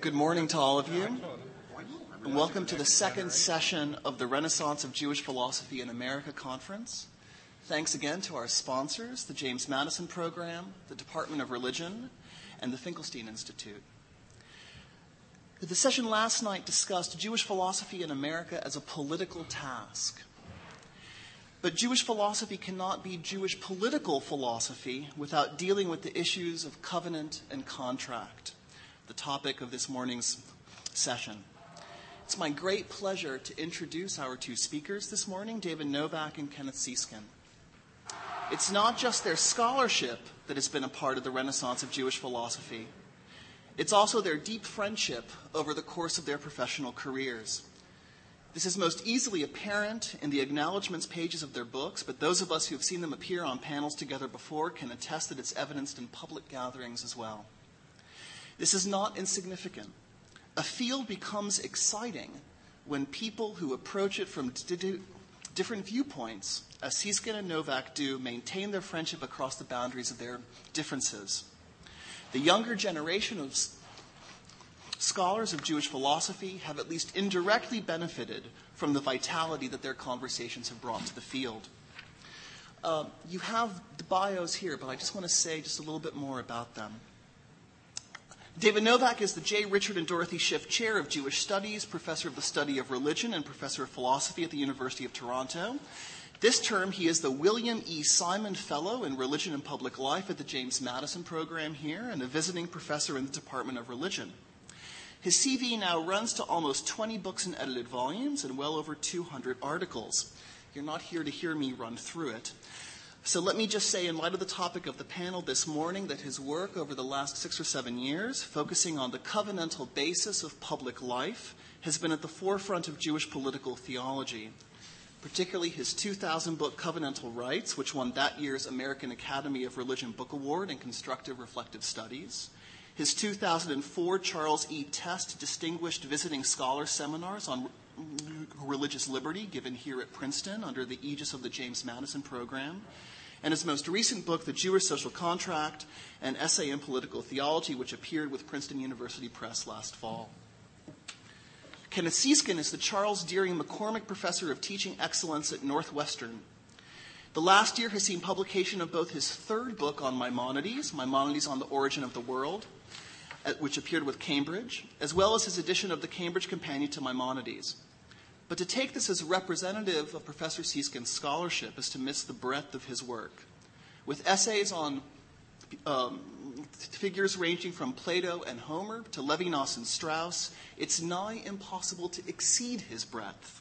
Good morning to all of you, and welcome to the second session of the Renaissance of Jewish Philosophy in America conference. Thanks again to our sponsors, the James Madison Program, the Department of Religion, and the Finkelstein Institute. The session last night discussed Jewish philosophy in America as a political task. But Jewish philosophy cannot be Jewish political philosophy without dealing with the issues of covenant and contract the topic of this morning's session. It's my great pleasure to introduce our two speakers this morning, David Novak and Kenneth Seeskin. It's not just their scholarship that has been a part of the renaissance of Jewish philosophy. It's also their deep friendship over the course of their professional careers. This is most easily apparent in the acknowledgments pages of their books, but those of us who have seen them appear on panels together before can attest that it's evidenced in public gatherings as well. This is not insignificant. A field becomes exciting when people who approach it from d- different viewpoints, as Seeskin and Novak do, maintain their friendship across the boundaries of their differences. The younger generation of scholars of Jewish philosophy have at least indirectly benefited from the vitality that their conversations have brought to the field. Uh, you have the bios here, but I just want to say just a little bit more about them. David Novak is the J. Richard and Dorothy Schiff Chair of Jewish Studies, Professor of the Study of Religion, and Professor of Philosophy at the University of Toronto. This term, he is the William E. Simon Fellow in Religion and Public Life at the James Madison Program here and a visiting professor in the Department of Religion. His CV now runs to almost 20 books and edited volumes and well over 200 articles. You're not here to hear me run through it. So let me just say, in light of the topic of the panel this morning, that his work over the last six or seven years, focusing on the covenantal basis of public life, has been at the forefront of Jewish political theology. Particularly his 2000 book Covenantal Rights, which won that year's American Academy of Religion Book Award in Constructive Reflective Studies. His 2004 Charles E. Test Distinguished Visiting Scholar Seminars on Religious Liberty, given here at Princeton under the aegis of the James Madison Program and his most recent book, The Jewish Social Contract, an essay in political theology, which appeared with Princeton University Press last fall. Kenneth Seeskin is the Charles Deering McCormick Professor of Teaching Excellence at Northwestern. The last year has seen publication of both his third book on Maimonides, Maimonides on the Origin of the World, which appeared with Cambridge, as well as his edition of the Cambridge Companion to Maimonides. But to take this as representative of Professor Seeskin's scholarship is to miss the breadth of his work. With essays on um, figures ranging from Plato and Homer to Levinas and Strauss, it's nigh impossible to exceed his breadth.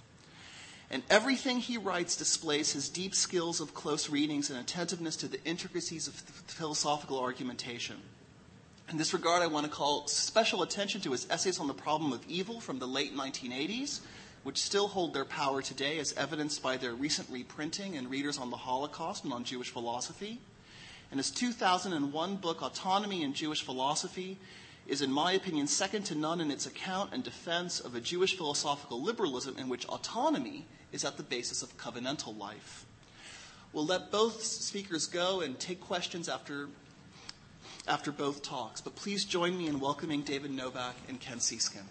And everything he writes displays his deep skills of close readings and attentiveness to the intricacies of philosophical argumentation. In this regard, I want to call special attention to his essays on the problem of evil from the late 1980s, which still hold their power today, as evidenced by their recent reprinting in Readers on the Holocaust and on Jewish Philosophy. And his 2001 book, Autonomy in Jewish Philosophy, is, in my opinion, second to none in its account and defense of a Jewish philosophical liberalism in which autonomy is at the basis of covenantal life. We'll let both speakers go and take questions after, after both talks, but please join me in welcoming David Novak and Ken Seeskin.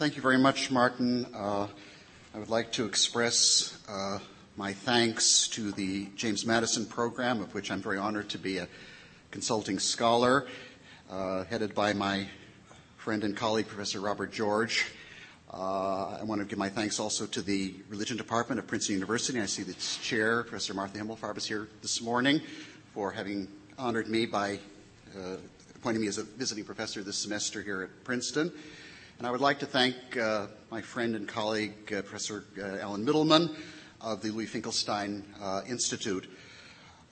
Thank you very much, Martin. Uh, I would like to express uh, my thanks to the James Madison program, of which I'm very honored to be a consulting scholar, uh, headed by my friend and colleague, Professor Robert George. Uh, I want to give my thanks also to the Religion Department of Princeton University. I see its chair, Professor Martha Himmelfarb, is here this morning for having honored me by uh, appointing me as a visiting professor this semester here at Princeton. And I would like to thank uh, my friend and colleague, uh, Professor uh, Alan Mittleman of the Louis Finkelstein uh, Institute,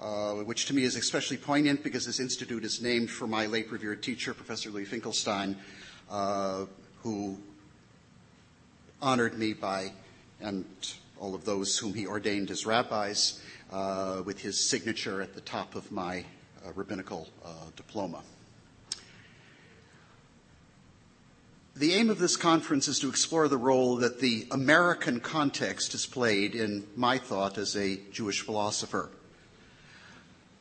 uh, which to me is especially poignant because this institute is named for my late revered teacher, Professor Louis Finkelstein, uh, who honored me by, and all of those whom he ordained as rabbis, with his signature at the top of my rabbinical diploma. The aim of this conference is to explore the role that the American context has played in my thought as a Jewish philosopher.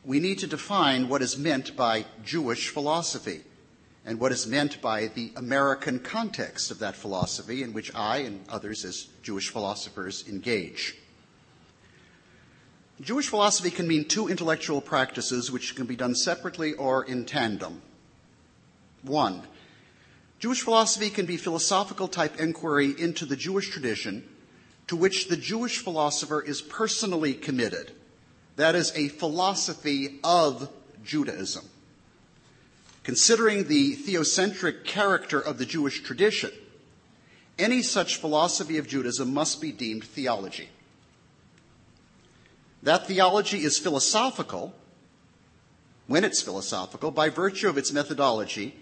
we need to define what is meant by Jewish philosophy and what is meant by the American context of that philosophy in which I and others as Jewish philosophers engage. Jewish philosophy can mean two intellectual practices which can be done separately or in tandem. One, Jewish philosophy can be philosophical type inquiry into the Jewish tradition to which the Jewish philosopher is personally committed. That is a philosophy of Judaism. Considering the theocentric character of the Jewish tradition, any such philosophy of Judaism must be deemed theology. That theology is philosophical, when it's philosophical, by virtue of its methodology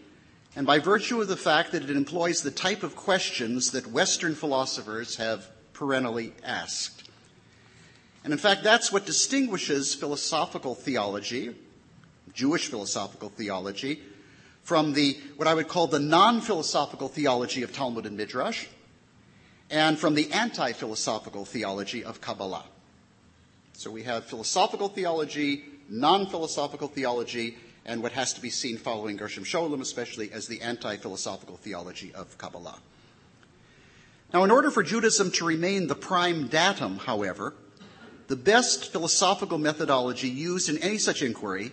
and by virtue of the fact that it employs the type of questions that Western philosophers have perennially asked. And in fact, that's what distinguishes philosophical theology, Jewish philosophical theology, from the, what I would call the non philosophical theology of Talmud and Midrash, and from the anti philosophical theology of Kabbalah. So we have philosophical theology, non philosophical theology, and what has to be seen following Gershom Scholem, especially as the anti philosophical theology of Kabbalah. Now, in order for Judaism to remain the prime datum, however, the best philosophical methodology used in any such inquiry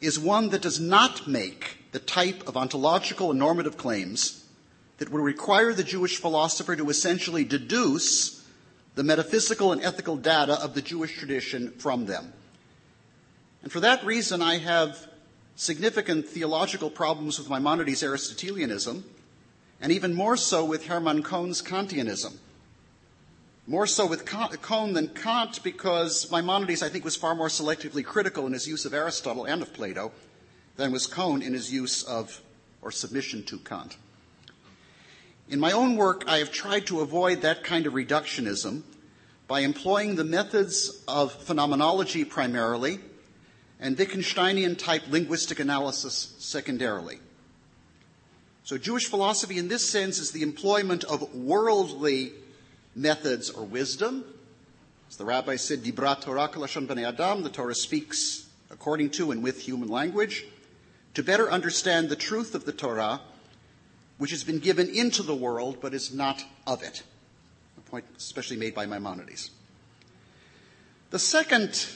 is one that does not make the type of ontological and normative claims that would require the Jewish philosopher to essentially deduce the metaphysical and ethical data of the Jewish tradition from them. And for that reason, I have significant theological problems with Maimonides' Aristotelianism, and even more so with Hermann Cohen's Kantianism. More so with Cohen than Kant because Maimonides, I think, was far more selectively critical in his use of Aristotle and of Plato than was Cohen in his use of or submission to Kant. In my own work, I have tried to avoid that kind of reductionism by employing the methods of phenomenology primarily and Wittgensteinian type linguistic analysis secondarily. So Jewish philosophy in this sense is the employment of worldly methods or wisdom. As the rabbi said, Dibra Torah kalashon b'nei adam, the Torah speaks according to and with human language, to better understand the truth of the Torah, which has been given into the world but is not of it. A point especially made by Maimonides. The second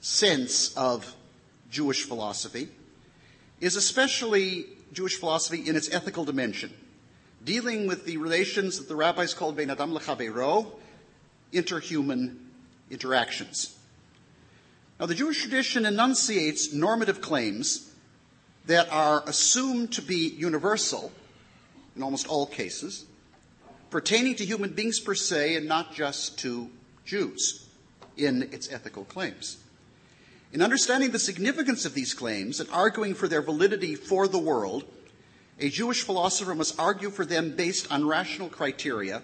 sense of Jewish philosophy is especially Jewish philosophy in its ethical dimension dealing with the relations that the rabbis called Ben Adam Lechavero, interhuman interactions. Now, the Jewish tradition enunciates normative claims that are assumed to be universal in almost all cases, pertaining to human beings per se and not just to Jews in its ethical claims. In understanding the significance of these claims and arguing for their validity for the world, a Jewish philosopher must argue for them based on rational criteria,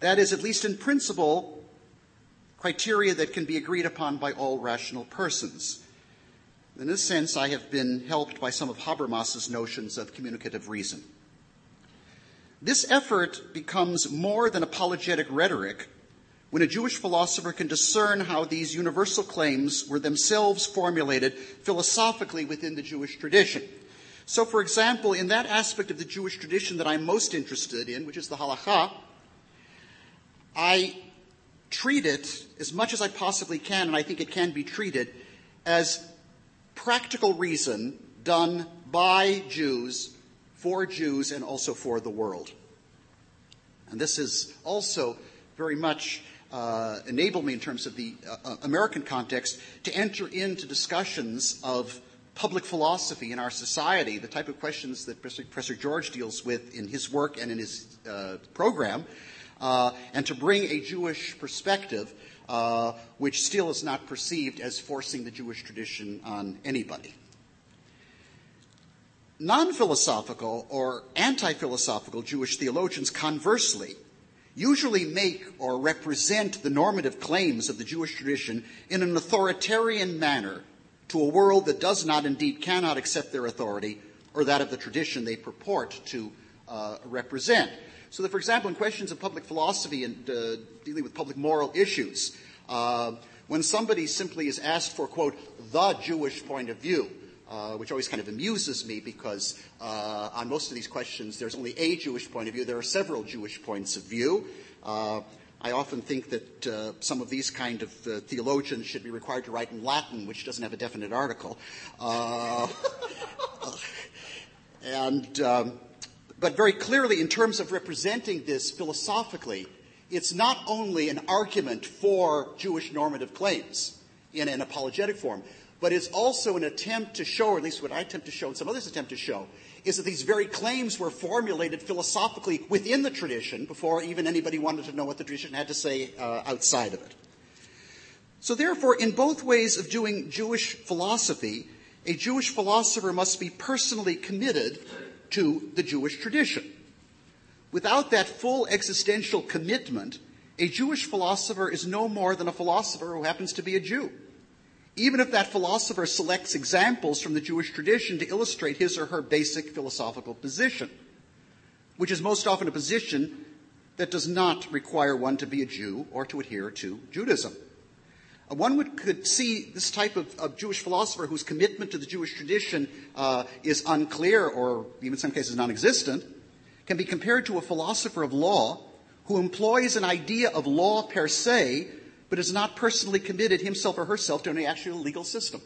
that is, at least in principle, criteria that can be agreed upon by all rational persons. In this sense, I have been helped by some of Habermas's notions of communicative reason. This effort becomes more than apologetic rhetoric when a Jewish philosopher can discern how these universal claims were themselves formulated philosophically within the Jewish tradition. So, for example, in that aspect of the Jewish tradition that I'm most interested in, which is the halacha, I treat it as much as I possibly can, and I think it can be treated as practical reason done by Jews, for Jews, and also for the world. And this is also very much uh, enabled me in terms of the uh, American context to enter into discussions of public philosophy in our society, the type of questions that Professor George deals with in his work and in his uh, program, uh, and to bring a Jewish perspective uh, which still is not perceived as forcing the Jewish tradition on anybody. Non philosophical or anti philosophical Jewish theologians, conversely, usually make or represent the normative claims of the Jewish tradition in an authoritarian manner to a world that does not, indeed cannot accept their authority or that of the tradition they purport to uh, represent. So that, for example, in questions of public philosophy and uh, dealing with public moral issues, uh, when somebody simply is asked for, quote, the Jewish point of view, uh, which always kind of amuses me because uh, on most of these questions there's only a Jewish point of view. There are several Jewish points of view. Uh, I often think that uh, some of these kind of uh, theologians should be required to write in Latin, which doesn't have a definite article. And, um, but very clearly, in terms of representing this philosophically, it's not only an argument for Jewish normative claims in an apologetic form, but it's also an attempt to show, or at least what I attempt to show and some others attempt to show, is that these very claims were formulated philosophically within the tradition before even anybody wanted to know what the tradition had to say uh, outside of it. So, therefore, in both ways of doing Jewish philosophy, a Jewish philosopher must be personally committed to the Jewish tradition. Without that full existential commitment, a Jewish philosopher is no more than a philosopher who happens to be a Jew. Even if that philosopher selects examples from the Jewish tradition to illustrate his or her basic philosophical position, which is most often a position that does not require one to be a Jew or to adhere to Judaism. Uh, one would, could see this type of, of, Jewish philosopher whose commitment to the Jewish tradition uh, is unclear or even in some cases non existent can be compared to a philosopher of law who employs an idea of law per se, but has not personally committed himself or herself to any actual legal system.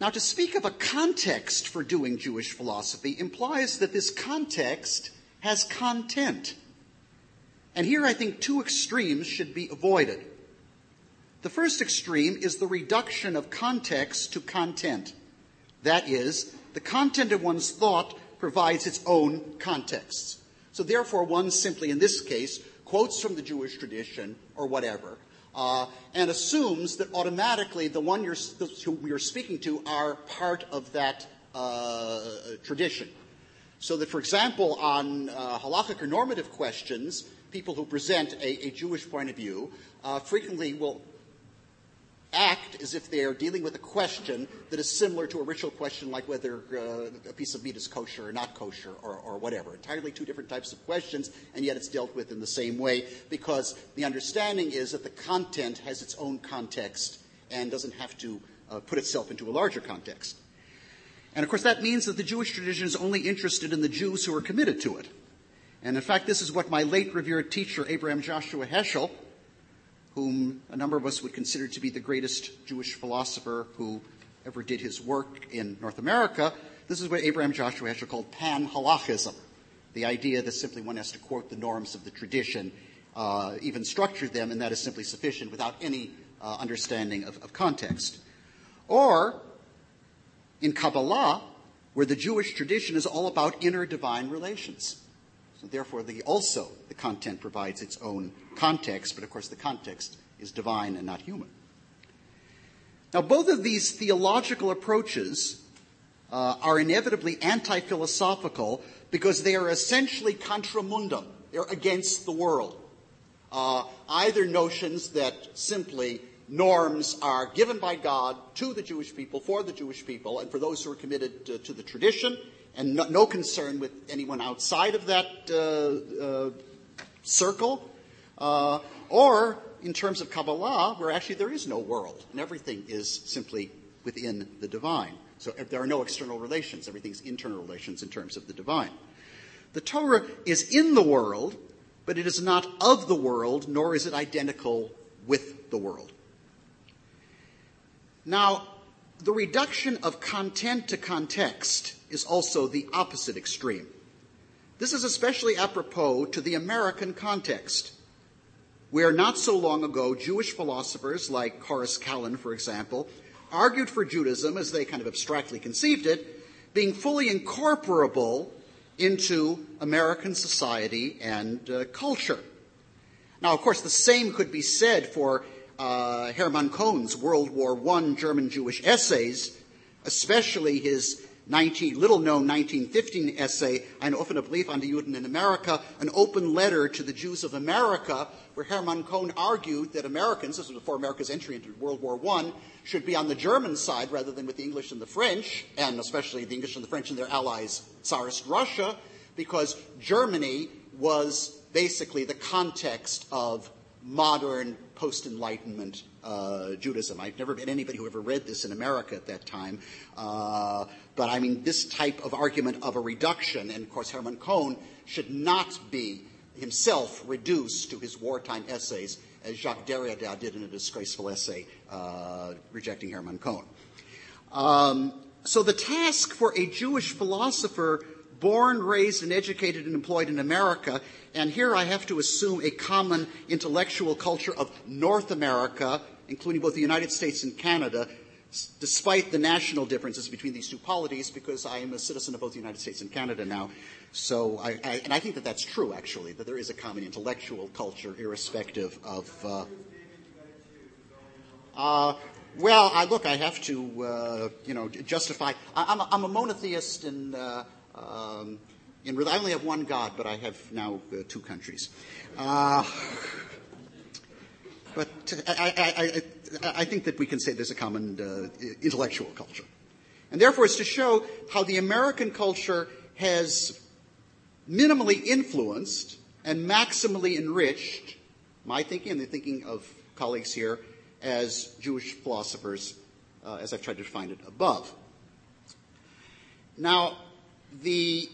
Now, to speak of a context for doing Jewish philosophy implies that this context has content. And here I think two extremes should be avoided. The first extreme is the reduction of context to content. That is, the content of one's thought provides its own contexts. So therefore, one simply, in this case, quotes from the Jewish tradition or whatever, uh, and assumes that automatically the one you're, who you're speaking to are part of that uh, tradition. So that, for example, on uh, halachic or normative questions, people who present a, a Jewish point of view uh, frequently will act as if they are dealing with a question that is similar to a ritual question like whether uh, a piece of meat is kosher or not kosher or, or, whatever. Entirely two different types of questions, and yet it's dealt with in the same way because the understanding is that the content has its own context and doesn't have to uh, put itself into a larger context. And of course, that means that the Jewish tradition is only interested in the Jews who are committed to it. And in fact, this is what my late revered teacher, Abraham Joshua Heschel, whom a number of us would consider to be the greatest Jewish philosopher who ever did his work in North America, this is what Abraham Joshua Heschel called pan-halachism, the idea that simply one has to quote the norms of the tradition, uh, even structure them, and that is simply sufficient without any uh, understanding of, of context. Or, in Kabbalah, where the Jewish tradition is all about inner divine relations. Therefore, the, also the content provides its own context, but of course the context is divine and not human. Now, both of these theological approaches uh, are inevitably anti-philosophical because they are essentially contra mundum. They're against the world. Uh, either notions that simply norms are given by God to the Jewish people, for the Jewish people, and for those who are committed to, to the tradition, and no, no, concern with anyone outside of that uh, uh, circle, uh, or in terms of Kabbalah, where actually there is no world and everything is simply within the divine. So there are no external relations, everything's internal relations in terms of the divine. The Torah is in the world, but it is not of the world, nor is it identical with the world. Now, the reduction of content to context is also the opposite extreme. This is especially apropos to the American context, where not so long ago Jewish philosophers like Horace Kallen, for example, argued for Judaism, as they kind of abstractly conceived it, being fully incorporable into American society and uh, culture. Now, of course, the same could be said for uh, Hermann Cohen's World War I German Jewish essays, especially his 19, little known 1915 essay, Eine offene Brief an die Juden in America, an open letter to the Jews of America, where Hermann Cohen argued that Americans, this was before America's entry into World War I, should be on the German side rather than with the English and the French, and especially the English and the French and their allies, Tsarist Russia, because Germany was basically the context of modern post Enlightenment uh, Judaism. I've never met anybody who ever read this in America at that time. Uh, but I mean, this type of argument of a reduction, and of course, Hermann Cohen should not be himself reduced to his wartime essays, as Jacques Derrida did in a disgraceful essay uh, rejecting Hermann Cohen. Um, so the task for a Jewish philosopher born, raised, and educated and employed in America, and here I have to assume a common intellectual culture of North America, including both the United States and Canada, despite the national differences between these two polities, because I am a citizen of both the United States and Canada now. So, I, I, and I think that that's true, actually, that there is a common intellectual culture, irrespective of. Uh, uh, well, I, look, I have to, uh, you know, justify. I, am a, I'm a monotheist in uh, um, in, I only have one God, but I have now uh, two countries. Uh, but I, I, I, I, think that we can say there's a common uh, intellectual culture. And therefore, it's to show how the American culture has minimally influenced and maximally enriched my thinking and the thinking of colleagues here as Jewish philosophers, uh, as I've tried to define it above. Now, the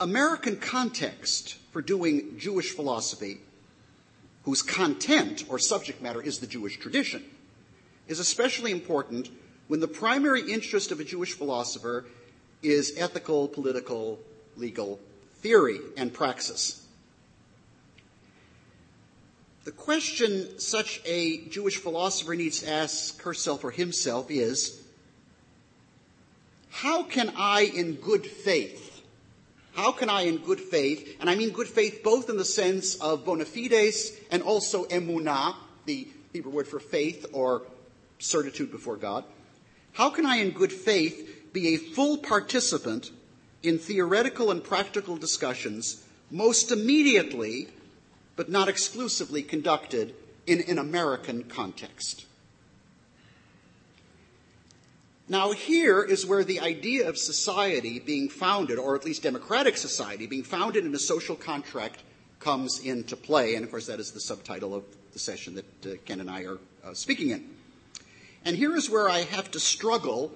American context for doing Jewish philosophy, whose content or subject matter is the Jewish tradition, is especially important when the primary interest of a Jewish philosopher is ethical, political, legal theory and praxis. The question such a Jewish philosopher needs to ask herself or himself is how can I, in good faith, how can I, in good faith, and I mean good faith both in the sense of bona fides and also emunah, the Hebrew word for faith or certitude before God, how can I, in good faith, be a full participant in theoretical and practical discussions most immediately, but not exclusively, conducted in an American context? Now, here is where the idea of society being founded, or at least democratic society being founded in a social contract, comes into play. And of course, that is the subtitle of the session that uh, Ken and I are uh, speaking in. And here is where I have to struggle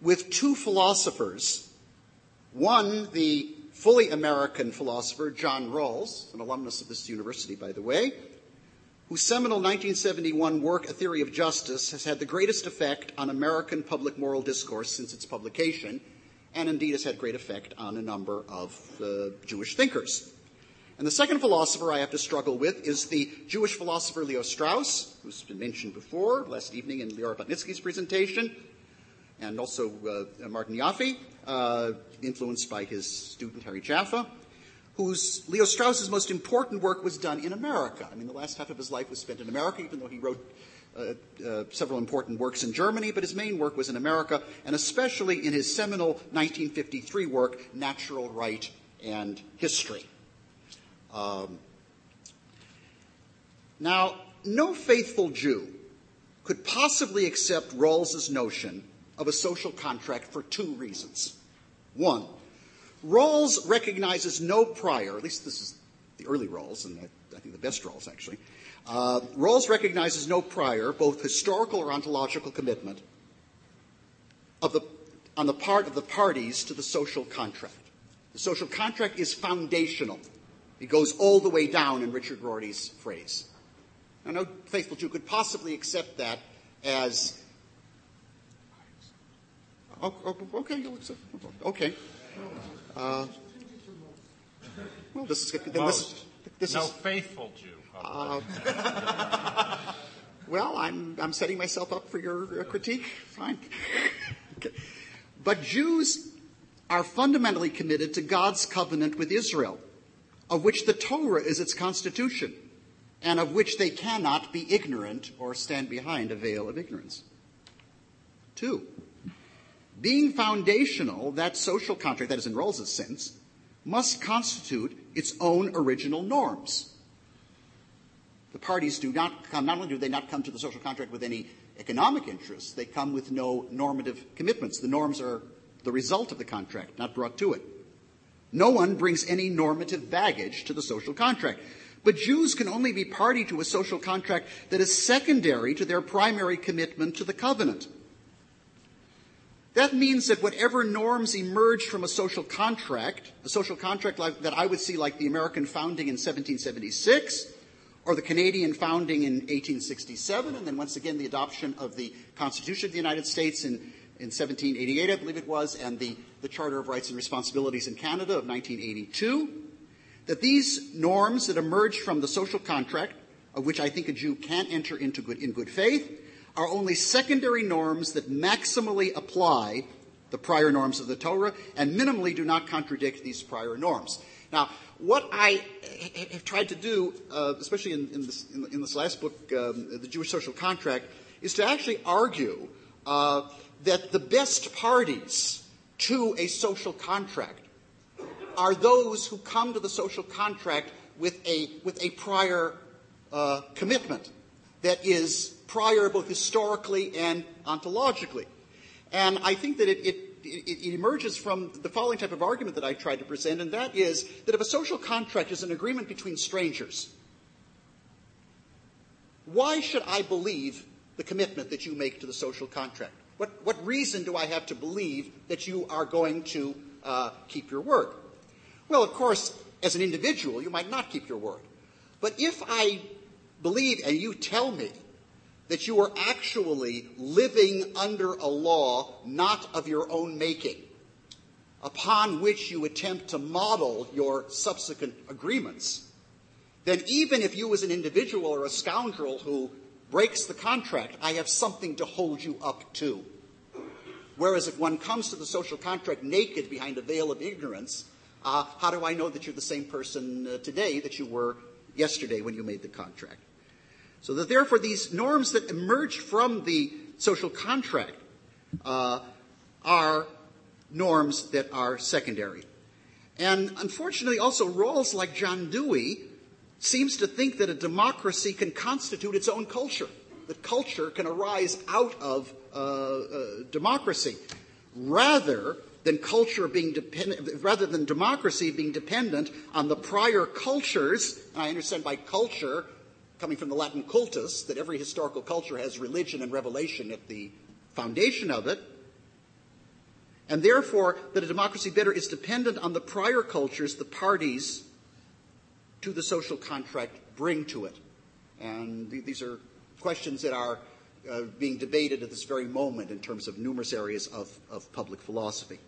with two philosophers. One, the fully American philosopher, John Rawls, an alumnus of this university, by the way, whose seminal 1971 work, A Theory of Justice, has had the greatest effect on American public moral discourse since its publication, and indeed has had great effect on a number of uh, Jewish thinkers. And the second philosopher I have to struggle with is the Jewish philosopher Leo Strauss, who's been mentioned before last evening in Leora Batnitzky's presentation, and also uh, Martin Yaffe, uh, influenced by his student Harry Jaffa whose Leo Strauss's most important work was done in America. I mean, the last half of his life was spent in America, even though he wrote uh, uh, several important works in Germany, but his main work was in America, and especially in his seminal 1953 work, Natural Right and History. Um, now, no faithful Jew could possibly accept Rawls's notion of a social contract for two reasons. One, Rawls recognizes no prior, at least this is the early Rawls, and I, think the best Rawls actually. Uh, Rawls recognizes no prior, both historical or ontological commitment of the, on the part of the parties to the social contract. The social contract is foundational. It goes all the way down, in Richard Rorty's phrase. Now, no faithful Jew could possibly accept that as. Oh, oh okay, okay. Uh, well, this is this, this no is, faithful Jew. Uh, well, I'm I'm setting myself up for your uh, critique. Fine. okay. But Jews are fundamentally committed to God's covenant with Israel, of which the Torah is its constitution, and of which they cannot be ignorant or stand behind a veil of ignorance. Two, being foundational, that social contract, that is in Rawls's sense, must constitute its own original norms. The parties do not come, not only do they not come to the social contract with any economic interests, they come with no normative commitments. The norms are the result of the contract, not brought to it. No one brings any normative baggage to the social contract. But Jews can only be party to a social contract that is secondary to their primary commitment to the covenant. That means that whatever norms emerge from a social contract, a social contract like, that I would see like the American founding in 1776, or the Canadian founding in 1867, and then once again the adoption of the Constitution of the United States in, in 1788, I believe it was, and the, the Charter of Rights and Responsibilities in Canada of 1982, that these norms that emerge from the social contract, of which I think a Jew can enter into good, in good faith, are only secondary norms that maximally apply the prior norms of the Torah and minimally do not contradict these prior norms. Now, what I have tried to do, uh, especially in, in, this, in, in, this, last book, um, The Jewish Social Contract, is to actually argue uh, that the best parties to a social contract are those who come to the social contract with a, with a prior uh, commitment that is prior both historically and ontologically. And I think that it, it, it, emerges from the following type of argument that I tried to present, and that is that if a social contract is an agreement between strangers, why should I believe the commitment that you make to the social contract? What, what reason do I have to believe that you are going to uh, keep your word? Well, of course, as an individual, you might not keep your word. But if I believe and you tell me that you are actually living under a law not of your own making, upon which you attempt to model your subsequent agreements, then even if you as an individual or a scoundrel who breaks the contract, I have something to hold you up to. Whereas if one comes to the social contract naked behind a veil of ignorance, uh, how do I know that you're the same person uh, today that you were yesterday when you made the contract? So that therefore these norms that emerge from the social contract uh, are norms that are secondary. And unfortunately, also Rawls, like John Dewey, seems to think that a democracy can constitute its own culture, that culture can arise out of uh, uh, democracy, rather than culture being dependent, rather than democracy being dependent on the prior cultures. And I understand by culture coming from the Latin cultus, that every historical culture has religion and revelation at the foundation of it, and therefore that a democracy better is dependent on the prior cultures the parties to the social contract bring to it. And th- these are questions that are uh, being debated at this very moment in terms of numerous areas of, of public philosophy.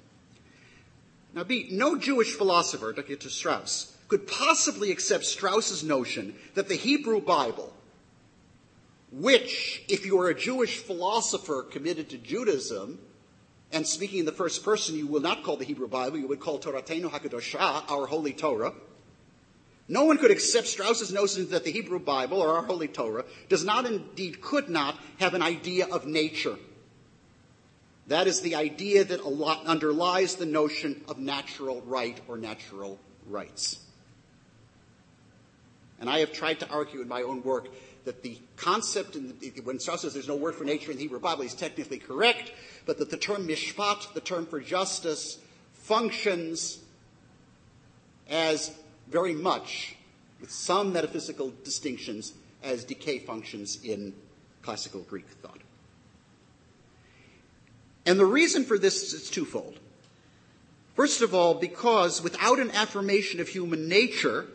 Now, B, no Jewish philosopher, Dr. Strauss, could possibly accept Strauss's notion that the Hebrew Bible, which, if you are a Jewish philosopher committed to Judaism, and speaking in the first person, you will not call the Hebrew Bible, you would call Toratenu HaKadoshah, our Holy Torah. No one could accept Strauss's notion that the Hebrew Bible, or our Holy Torah, does not indeed, could not, have an idea of nature. That is the idea that underlies the notion of natural right or natural rights. And I have tried to argue in my own work that the concept, the, when Strauss says there's no word for nature in the Hebrew Bible, he's technically correct, but that the term mishpat, the term for justice, functions as very much, with some metaphysical distinctions, as dike functions in classical Greek thought. And the reason for this is twofold. First of all, because without an affirmation of human nature,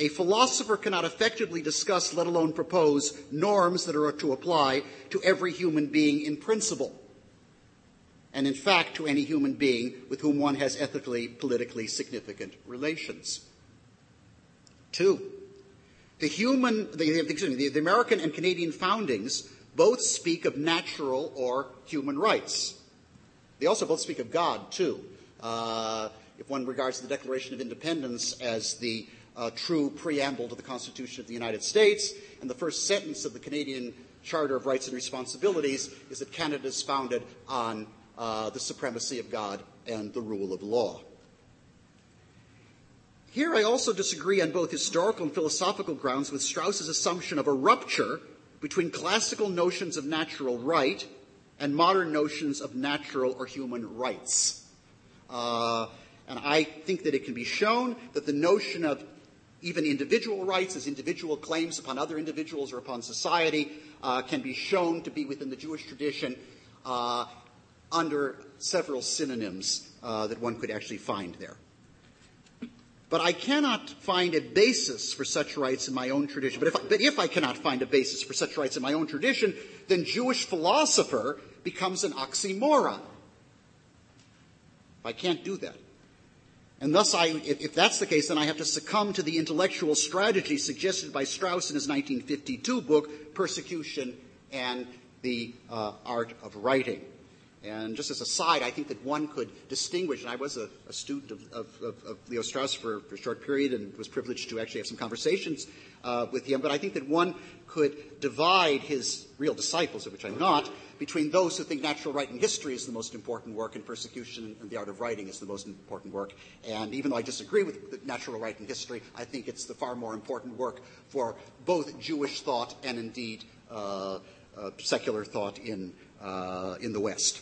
a philosopher cannot effectively discuss, let alone propose, norms that are to apply to every human being in principle. And in fact, to any human being with whom one has ethically, politically significant relations. Two, the human, the, excuse me, the American and Canadian foundings both speak of natural or human rights. They also both speak of God, too. Uh, if one regards the Declaration of Independence as the uh, true preamble to the Constitution of the United States. And the first sentence of the Canadian Charter of Rights and Responsibilities is that Canada is founded on uh, the supremacy of God and the rule of law. Here I also disagree on both historical and philosophical grounds with Strauss's assumption of a rupture between classical notions of natural right and modern notions of natural or human rights. Uh, And I think that it can be shown that the notion of even individual rights as individual claims upon other individuals or upon society uh, can be shown to be within the Jewish tradition uh, under several synonyms uh, that one could actually find there. But I cannot find a basis for such rights in my own tradition. But if, but if I cannot find a basis for such rights in my own tradition, then Jewish philosopher becomes an oxymoron. I can't do that. And thus, I, if, if, that's the case, then I have to succumb to the intellectual strategy suggested by Strauss in his 1952 book, Persecution and the uh, Art of Writing. And just as a side, I think that one could distinguish, and I was a, a student of, of, of, Leo Strauss for, for, a short period and was privileged to actually have some conversations uh, with him, but I think that one could divide his real disciples, of which I'm not, between those who think natural right and history is the most important work and persecution and the art of writing is the most important work. And even though I disagree with natural right and history, I think it's the far more important work for both Jewish thought and indeed uh, uh, secular thought in, uh, in the West.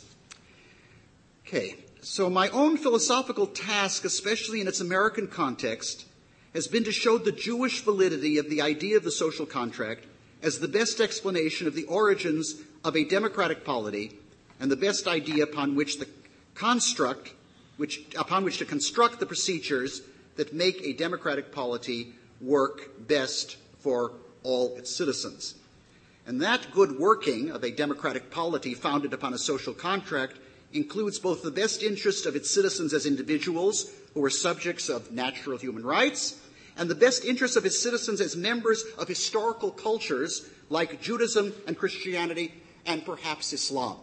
Okay, so my own philosophical task, especially in its American context, has been to show the Jewish validity of the idea of the social contract as the best explanation of the origins of a democratic polity and the best idea upon which the construct, which, upon which to construct the procedures that make a democratic polity work best for all its citizens. And that good working of a democratic polity founded upon a social contract includes both the best interest of its citizens as individuals who are subjects of natural human rights and the best interest of its citizens as members of historical cultures like Judaism and Christianity and perhaps Islam.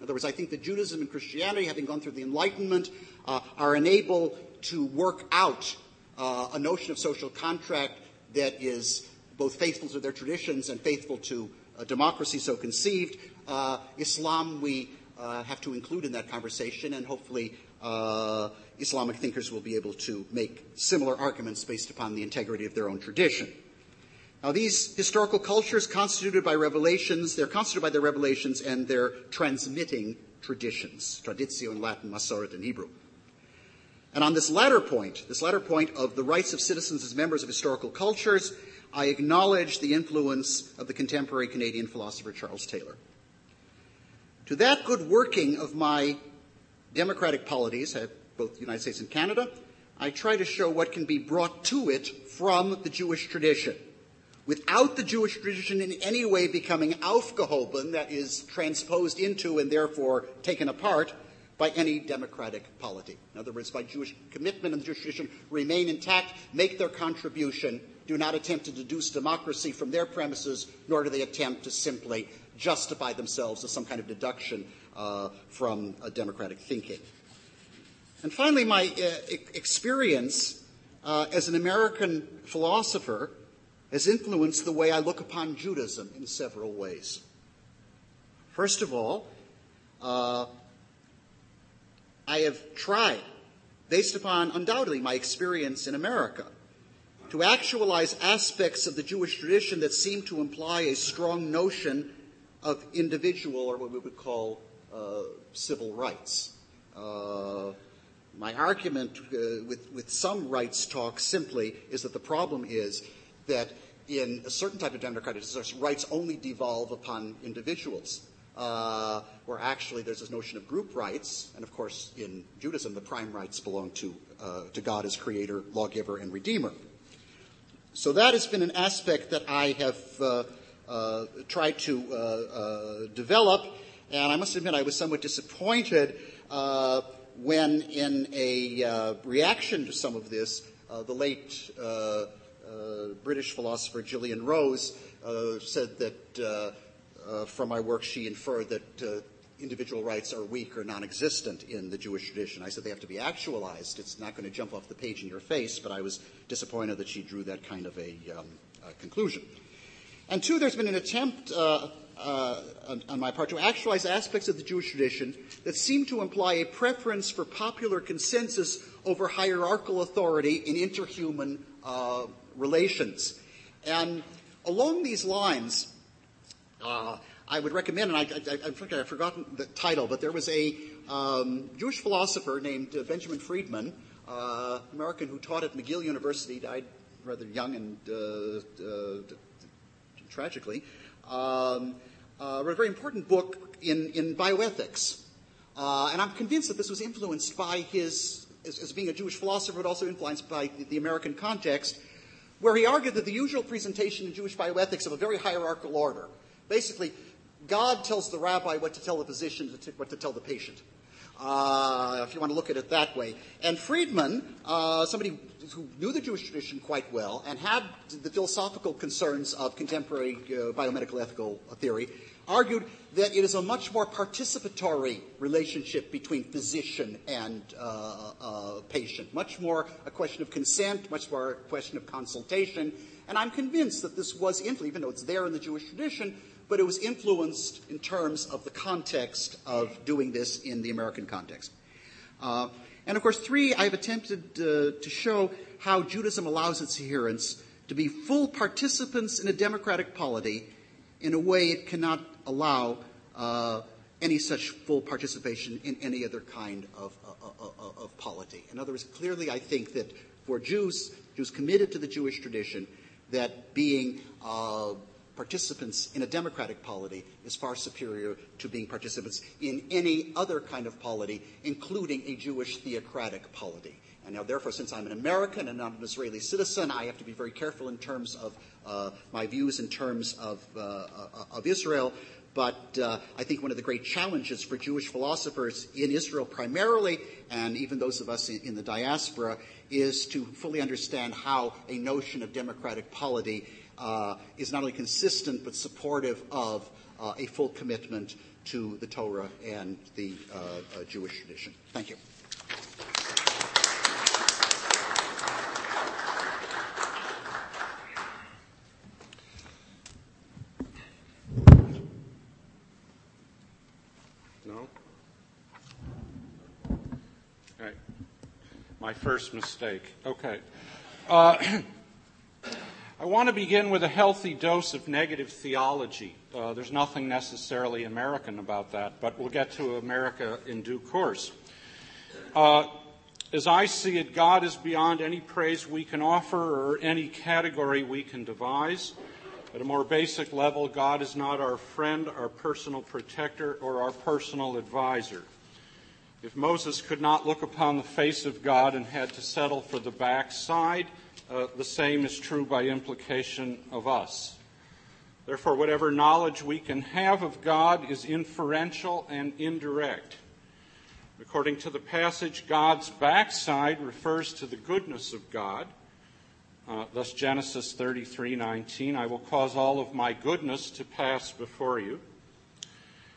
In other words, I think that Judaism and Christianity, having gone through the Enlightenment, uh, are enabled to work out uh, a notion of social contract that is both faithful to their traditions and faithful to a democracy so conceived. Uh, Islam, we uh, have to include in that conversation, and hopefully uh, Islamic thinkers will be able to make similar arguments based upon the integrity of their own tradition. Now, these historical cultures constituted by revelations, they're constituted by their revelations and their transmitting traditions, traditio in Latin, masoret in Hebrew. And on this latter point, this latter point of the rights of citizens as members of historical cultures, I acknowledge the influence of the contemporary Canadian philosopher Charles Taylor. To that good working of my democratic polities at both the United States and Canada, I try to show what can be brought to it from the Jewish tradition. Without the Jewish tradition in any way becoming aufgehoben, that is, transposed into and therefore taken apart by any democratic polity. In other words, by Jewish commitment and the Jewish tradition remain intact, make their contribution, do not attempt to deduce democracy from their premises, nor do they attempt to simply justify themselves as some kind of deduction uh, from democratic thinking. And finally, my uh, experience uh, as an American philosopher has influenced the way I look upon Judaism in several ways. First of all, uh, I have tried, based upon undoubtedly my experience in America, to actualize aspects of the Jewish tradition that seem to imply a strong notion of individual, or what we would call uh, civil rights. Uh, my argument uh, with, with some rights talk simply is that the problem is that in a certain type of democratic discourse, rights only devolve upon individuals. Uh, where actually there's this notion of group rights, and of course in Judaism the prime rights belong to, uh, to God as creator, lawgiver, and redeemer. So that has been an aspect that I have uh, uh, tried to uh, uh, develop. And I must admit, I was somewhat disappointed when, in a reaction to some of this, the late British philosopher Gillian Rose said that from my work she inferred that individual rights are weak or non-existent in the Jewish tradition. I said they have to be actualized. It's not going to jump off the page in your face, but I was disappointed that she drew that kind of a, um, a conclusion. And two, there's been an attempt uh, uh, on, on, my part to actualize aspects of the Jewish tradition that seem to imply a preference for popular consensus over hierarchical authority in interhuman uh, relations. And along these lines, uh, I would recommend, and I, I, I, I've forgotten the title, but there was a um, Jewish philosopher named uh, Benjamin Freedman uh, American who taught at McGill University, died rather young and uh, uh, tragically, um, uh, wrote a very important book in, in bioethics. And I'm convinced that this was influenced by his, as, as being a Jewish philosopher, but also influenced by the, the, American context, where he argued that the usual presentation in Jewish bioethics of a very hierarchical order, basically, God tells the rabbi what to tell the physician, what to tell the patient. Uh, if you want to look at it that way. And Freedman, uh, somebody who knew the Jewish tradition quite well and had the philosophical concerns of contemporary uh, biomedical ethical theory, argued that it is a much more participatory relationship between physician and uh, uh, patient, much more a question of consent, much more a question of consultation. And I'm convinced that this was, even though it's there in the Jewish tradition, but it was influenced in terms of the context of doing this in the American context. Uh, and of course, three, I've attempted uh, to show how Judaism allows its adherents to be full participants in a democratic polity in a way it cannot allow uh, any such full participation in any other kind of, uh, uh, uh, of polity. In other words, clearly, I think that for Jews, Jews committed to the Jewish tradition, that being participants in a democratic polity is far superior to being participants in any other kind of polity, including a Jewish theocratic polity. And now, therefore, since I'm an American and not an Israeli citizen, I have to be very careful in terms of uh, my views in terms of, uh, of Israel. But uh, I think one of the great challenges for Jewish philosophers in Israel primarily, and even those of us in, in the diaspora, is to fully understand how a notion of democratic polity uh, is not only consistent but supportive of uh, a full commitment to the Torah and the uh Jewish tradition. Thank you. No? Okay. My first mistake. Okay. Uh, I want to begin with a healthy dose of negative theology. Uh, there's nothing necessarily American about that, but we'll get to America in due course. Uh, as I see it, God is beyond any praise we can offer or any category we can devise. At a more basic level, God is not our friend, our personal protector, or our personal advisor. If Moses could not look upon the face of God and had to settle for the backside, uh, the same is true by implication of us. Therefore, whatever knowledge we can have of God is inferential and indirect. According to the passage, God's backside refers to the goodness of God. Uh, thus, Genesis 33:19, "I will cause all of my goodness to pass before you."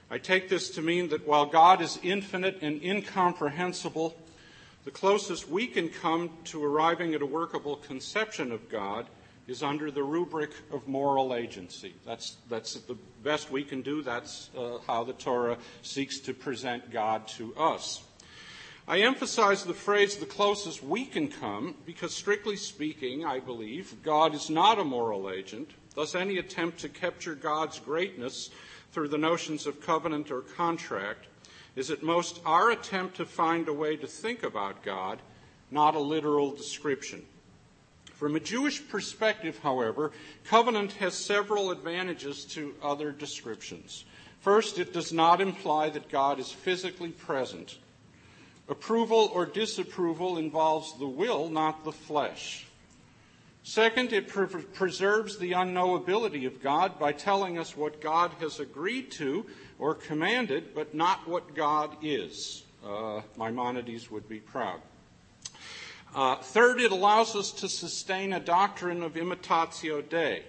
I take this to mean that while God is infinite and incomprehensible, the closest we can come to arriving at a workable conception of God is under the rubric of moral agency. That's, that's the best we can do. That's uh, how the Torah seeks to present God to us. I emphasize the phrase the closest we can come because, strictly speaking, I believe God is not a moral agent. Thus, any attempt to capture God's greatness through the notions of covenant or contract is at most our attempt to find a way to think about God, not a literal description. From a Jewish perspective, however, covenant has several advantages to other descriptions. First, it does not imply that God is physically present. Approval or disapproval involves the will, not the flesh. Second, it pre- preserves the unknowability of God by telling us what God has agreed to or commanded, but not what God is. Uh, Maimonides would be proud. Uh, third, it allows us to sustain a doctrine of imitatio Dei.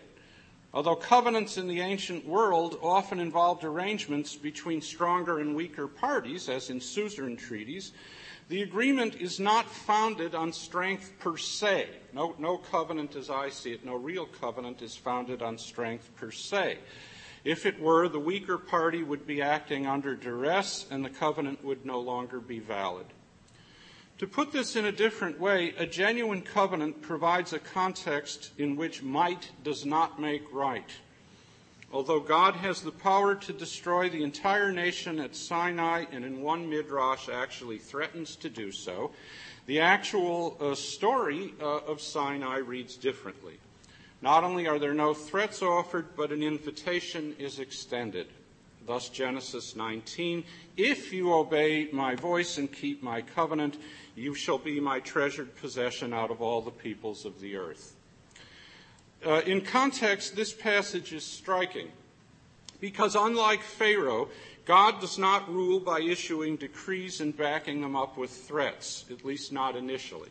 Although covenants in the ancient world often involved arrangements between stronger and weaker parties, as in suzerain treaties, the agreement is not founded on strength per se. No, no covenant, as I see it, no real covenant is founded on strength per se. If it were, the weaker party would be acting under duress and the covenant would no longer be valid. To put this in a different way, a genuine covenant provides a context in which might does not make right. Although God has the power to destroy the entire nation at Sinai and in one midrash actually threatens to do so, The actual uh, story uh, of Sinai reads differently. Not only are there no threats offered, but an invitation is extended. Thus, Genesis 19 If you obey my voice and keep my covenant, you shall be my treasured possession out of all the peoples of the earth. Uh, in context, this passage is striking because, unlike Pharaoh, God does not rule by issuing decrees and backing them up with threats, at least not initially.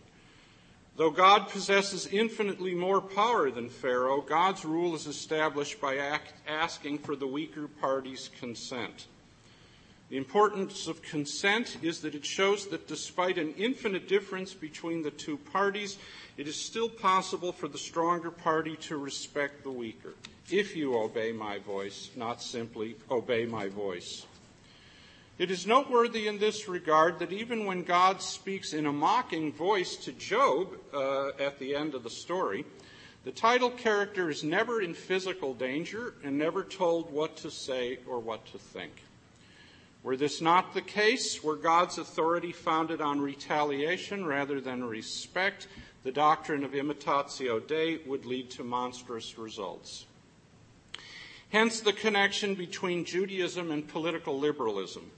Though God possesses infinitely more power than Pharaoh, God's rule is established by act, asking for the weaker party's consent. The importance of consent is that it shows that despite an infinite difference between the two parties, it is still possible for the stronger party to respect the weaker if you obey my voice, not simply obey my voice. It is noteworthy in this regard that even when God speaks in a mocking voice to Job uh, at the end of the story, the title character is never in physical danger and never told what to say or what to think. Were this not the case, were God's authority founded on retaliation rather than respect, the doctrine of imitatio Dei would lead to monstrous results. Hence the connection between Judaism and political liberalism.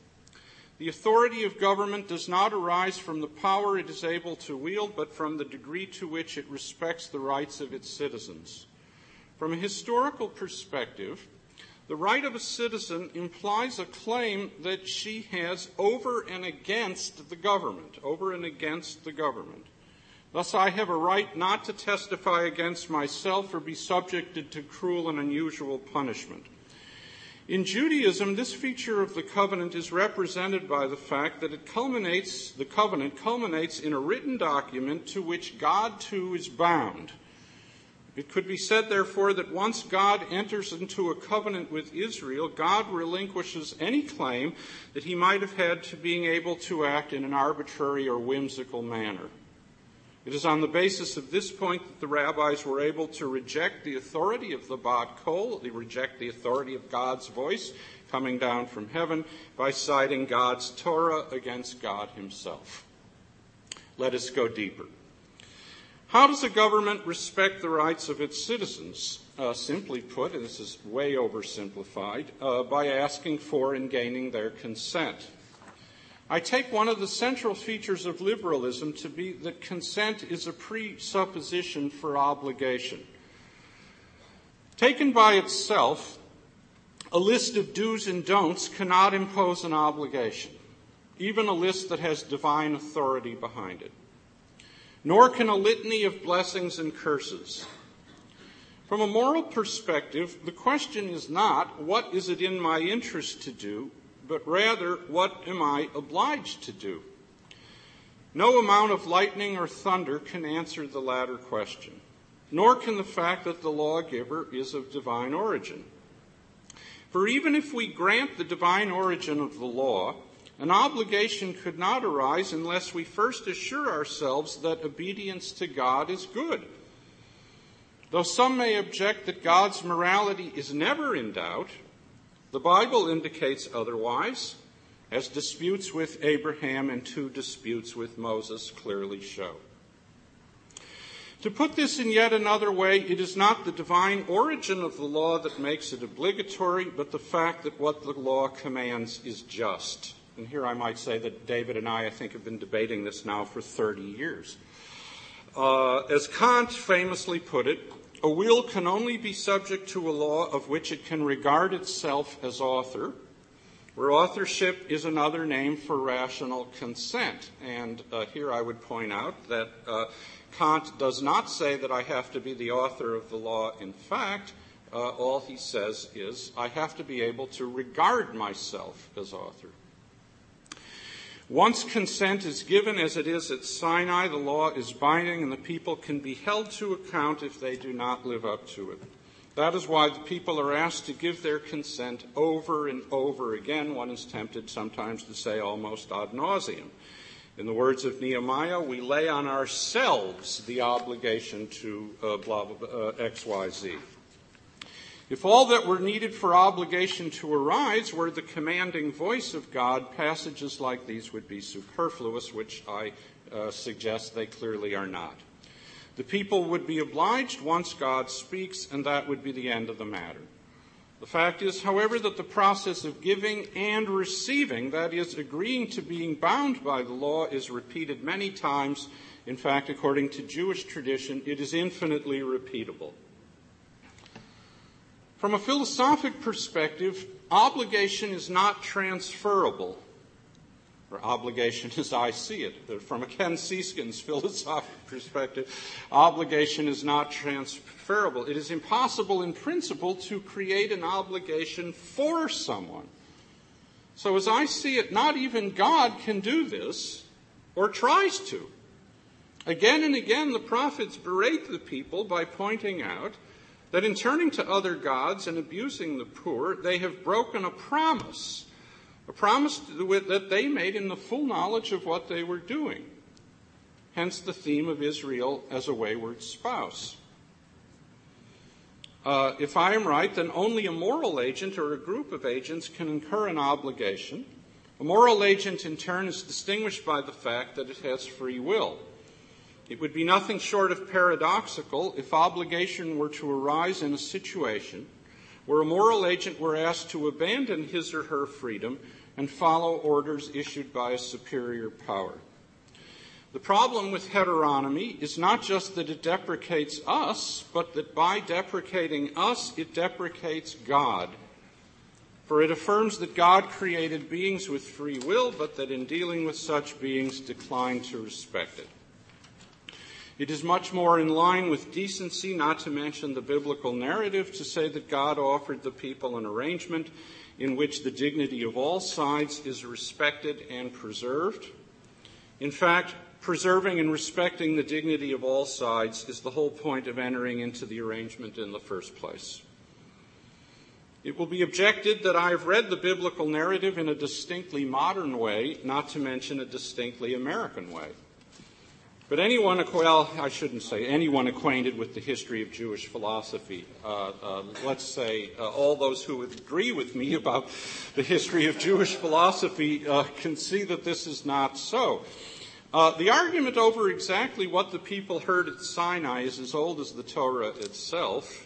The authority of government does not arise from the power it is able to wield, but from the degree to which it respects the rights of its citizens. From a historical perspective, the right of a citizen implies a claim that she has over and against the government, over and against the government. Thus, I have a right not to testify against myself or be subjected to cruel and unusual punishment. In Judaism, this feature of the covenant is represented by the fact that it culminates, the covenant culminates in a written document to which God too is bound. It could be said, therefore, that once God enters into a covenant with Israel, God relinquishes any claim that he might have had to being able to act in an arbitrary or whimsical manner. It is on the basis of this point that the rabbis were able to reject the authority of the Bat Kol, they reject the authority of God's voice coming down from heaven by citing God's Torah against God himself. Let us go deeper. How does a government respect the rights of its citizens? Uh, simply put, and this is way oversimplified, uh, by asking for and gaining their consent. I take one of the central features of liberalism to be that consent is a presupposition for obligation. Taken by itself, a list of do's and don'ts cannot impose an obligation, even a list that has divine authority behind it. Nor can a litany of blessings and curses. From a moral perspective, the question is not, what is it in my interest to do, but rather, what am I obliged to do? No amount of lightning or thunder can answer the latter question, nor can the fact that the lawgiver is of divine origin. For even if we grant the divine origin of the law, an obligation could not arise unless we first assure ourselves that obedience to God is good. Though some may object that God's morality is never in doubt, the Bible indicates otherwise, as disputes with Abraham and two disputes with Moses clearly show. To put this in yet another way, it is not the divine origin of the law that makes it obligatory, but the fact that what the law commands is just. And here I might say that David and I, I think, have been debating this now for 30 years. Uh, as Kant famously put it, a will can only be subject to a law of which it can regard itself as author, where authorship is another name for rational consent. And uh, here I would point out that uh, Kant does not say that I have to be the author of the law in fact. Uh, all he says is, I have to be able to regard myself as author. Once consent is given, as it is at Sinai, the law is binding and the people can be held to account if they do not live up to it. That is why the people are asked to give their consent over and over again. One is tempted sometimes to say almost ad nauseam. In the words of Nehemiah, we lay on ourselves the obligation to uh, blah, blah, blah, uh, X, Y, Z. If all that were needed for obligation to arise were the commanding voice of God, passages like these would be superfluous, which I uh, suggests they clearly are not. The people would be obliged once God speaks, and that would be the end of the matter. The fact is, however, that the process of giving and receiving, that is, agreeing to being bound by the law, is repeated many times. In fact, according to Jewish tradition, it is infinitely repeatable. From a philosophic perspective, obligation is not transferable, or obligation as I see it. From a Ken Seeskin's philosophic perspective, obligation is not transferable. It is impossible in principle to create an obligation for someone. So as I see it, not even God can do this, or tries to. Again and again, the prophets berate the people by pointing out that in turning to other gods and abusing the poor, they have broken a promise, a promise that they made in the full knowledge of what they were doing. Hence the theme of Israel as a wayward spouse. Uh, if I am right, then only a moral agent or a group of agents can incur an obligation. A moral agent, in turn, is distinguished by the fact that it has free will. It would be nothing short of paradoxical if obligation were to arise in a situation where a moral agent were asked to abandon his or her freedom and follow orders issued by a superior power. The problem with heteronomy is not just that it deprecates us, but that by deprecating us, it deprecates God. For it affirms that God created beings with free will, but that in dealing with such beings declined to respect it. It is much more in line with decency, not to mention the biblical narrative, to say that God offered the people an arrangement in which the dignity of all sides is respected and preserved. In fact, preserving and respecting the dignity of all sides is the whole point of entering into the arrangement in the first place. It will be objected that I have read the biblical narrative in a distinctly modern way, not to mention a distinctly American way. But anyone, well, I shouldn't say anyone acquainted with the history of Jewish philosophy, uh, uh, let's say uh, all those who agree with me about the history of Jewish philosophy uh, can see that this is not so. Uh, the argument over exactly what the people heard at Sinai is as old as the Torah itself.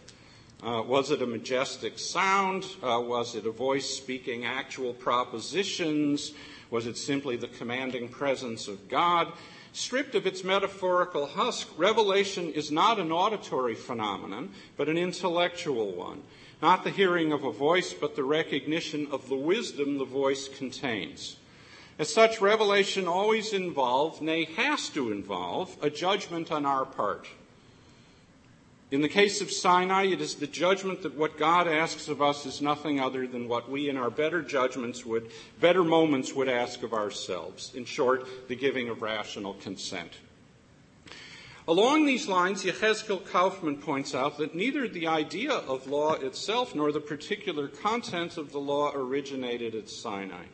Uh, was it a majestic sound? was it a voice speaking actual propositions? Was it simply the commanding presence of God? Stripped of its metaphorical husk, revelation is not an auditory phenomenon, but an intellectual one. Not the hearing of a voice, but the recognition of the wisdom the voice contains. As such, revelation always involves, nay, has to involve, a judgment on our part. In the case of Sinai, it is the judgment that what God asks of us is nothing other than what we in our better judgments would, better moments would ask of ourselves. In short, the giving of rational consent. Along these lines, Yechezkel Kaufmann points out that neither the idea of law itself nor the particular content of the law originated at Sinai.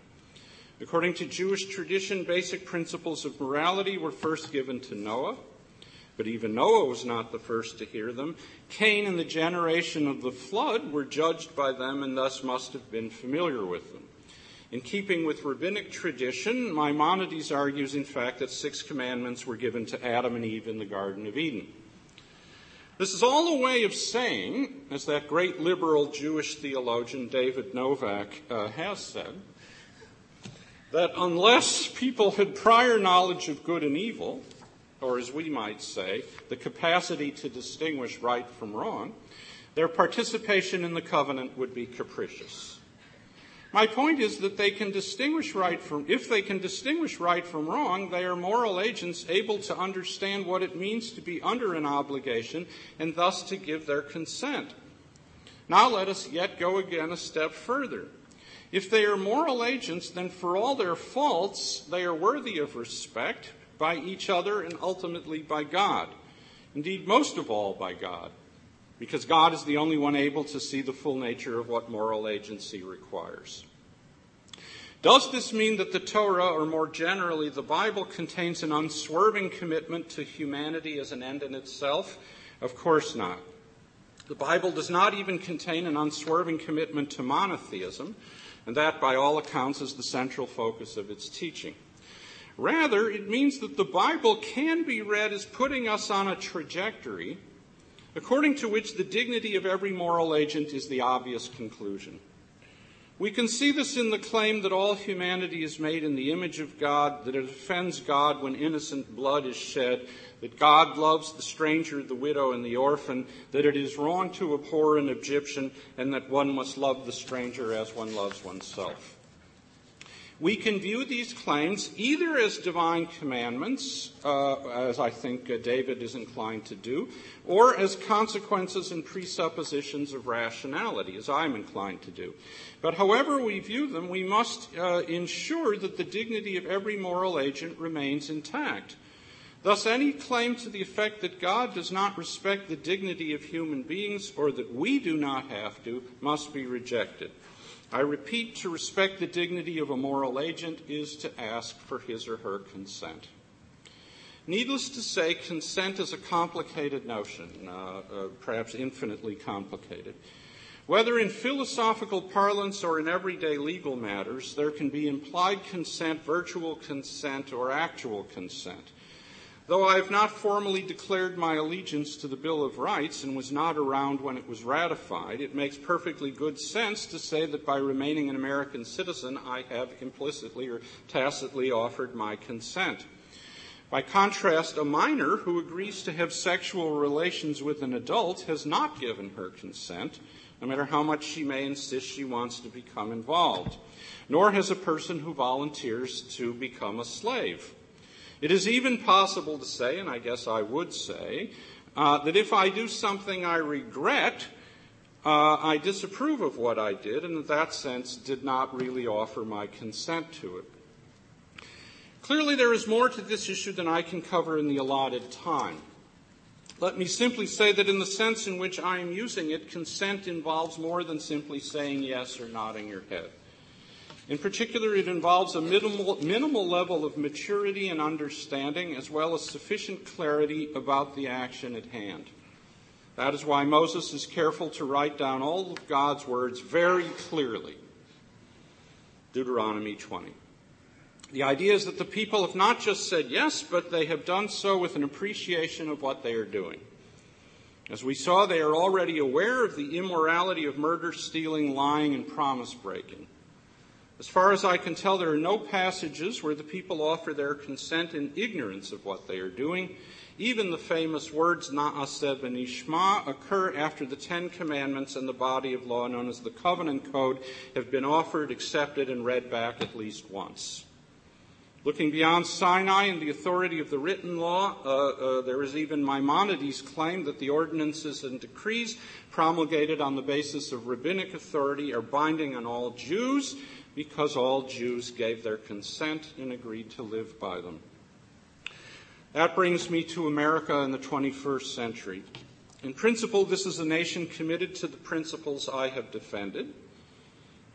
According to Jewish tradition, basic principles of morality were first given to Noah. But even Noah was not the first to hear them. Cain and the generation of the flood were judged by them and thus must have been familiar with them. In keeping with rabbinic tradition, Maimonides argues, in fact, that six commandments were given to Adam and Eve in the Garden of Eden. This is all a way of saying, as that great liberal Jewish theologian David Novak uh, has said, that unless people had prior knowledge of good and evil, or as we might say, the capacity to distinguish right from wrong, their participation in the covenant would be capricious. My point is that they can distinguish right from, if they can distinguish right from wrong, they are moral agents able to understand what it means to be under an obligation and thus to give their consent. Now let us yet go again a step further. If they are moral agents, then for all their faults, they are worthy of respect by each other, and ultimately by God. Indeed, most of all by God, because God is the only one able to see the full nature of what moral agency requires. Does this mean that the Torah, or more generally the Bible, contains an unswerving commitment to humanity as an end in itself? Of course not. The Bible does not even contain an unswerving commitment to monotheism, and that, by all accounts, is the central focus of its teaching. Rather, it means that the Bible can be read as putting us on a trajectory according to which the dignity of every moral agent is the obvious conclusion. We can see this in the claim that all humanity is made in the image of God, that it offends God when innocent blood is shed, that God loves the stranger, the widow, and the orphan, that it is wrong to abhor an Egyptian, and that one must love the stranger as one loves oneself. We can view these claims either as divine commandments, uh, as I think uh, David is inclined to do, or as consequences and presuppositions of rationality, as I'm inclined to do. But however we view them, we must uh, ensure that the dignity of every moral agent remains intact. Thus, any claim to the effect that God does not respect the dignity of human beings or that we do not have to must be rejected. I repeat, to respect the dignity of a moral agent is to ask for his or her consent. Needless to say, consent is a complicated notion, uh, uh, perhaps infinitely complicated. Whether in philosophical parlance or in everyday legal matters, there can be implied consent, virtual consent, or actual consent. Though I have not formally declared my allegiance to the Bill of Rights and was not around when it was ratified, it makes perfectly good sense to say that by remaining an American citizen, I have implicitly or tacitly offered my consent. By contrast, a minor who agrees to have sexual relations with an adult has not given her consent, no matter how much she may insist she wants to become involved. Nor has a person who volunteers to become a slave. It is even possible to say, and I guess I would say, uh, that if I do something I regret, uh, I disapprove of what I did, and in that sense did not really offer my consent to it. Clearly, there is more to this issue than I can cover in the allotted time. Let me simply say that in the sense in which I am using it, consent involves more than simply saying yes or nodding your head. In particular, it involves a minimal, minimal level of maturity and understanding, as well as sufficient clarity about the action at hand. That is why Moses is careful to write down all of God's words very clearly. Deuteronomy 20. The idea is that the people have not just said yes, but they have done so with an appreciation of what they are doing. As we saw, they are already aware of the immorality of murder, stealing, lying, and promise breaking. As far as I can tell, there are no passages where the people offer their consent in ignorance of what they are doing. Even the famous words Na'aseh v'nishma occur after the Ten Commandments and the body of law known as the Covenant Code have been offered, accepted, and read back at least once. Looking beyond Sinai and the authority of the written law, uh, uh, there is even Maimonides' claim that the ordinances and decrees promulgated on the basis of rabbinic authority are binding on all Jews because all Jews gave their consent and agreed to live by them. That brings me to America in the 21st century. In principle, this is a nation committed to the principles I have defended.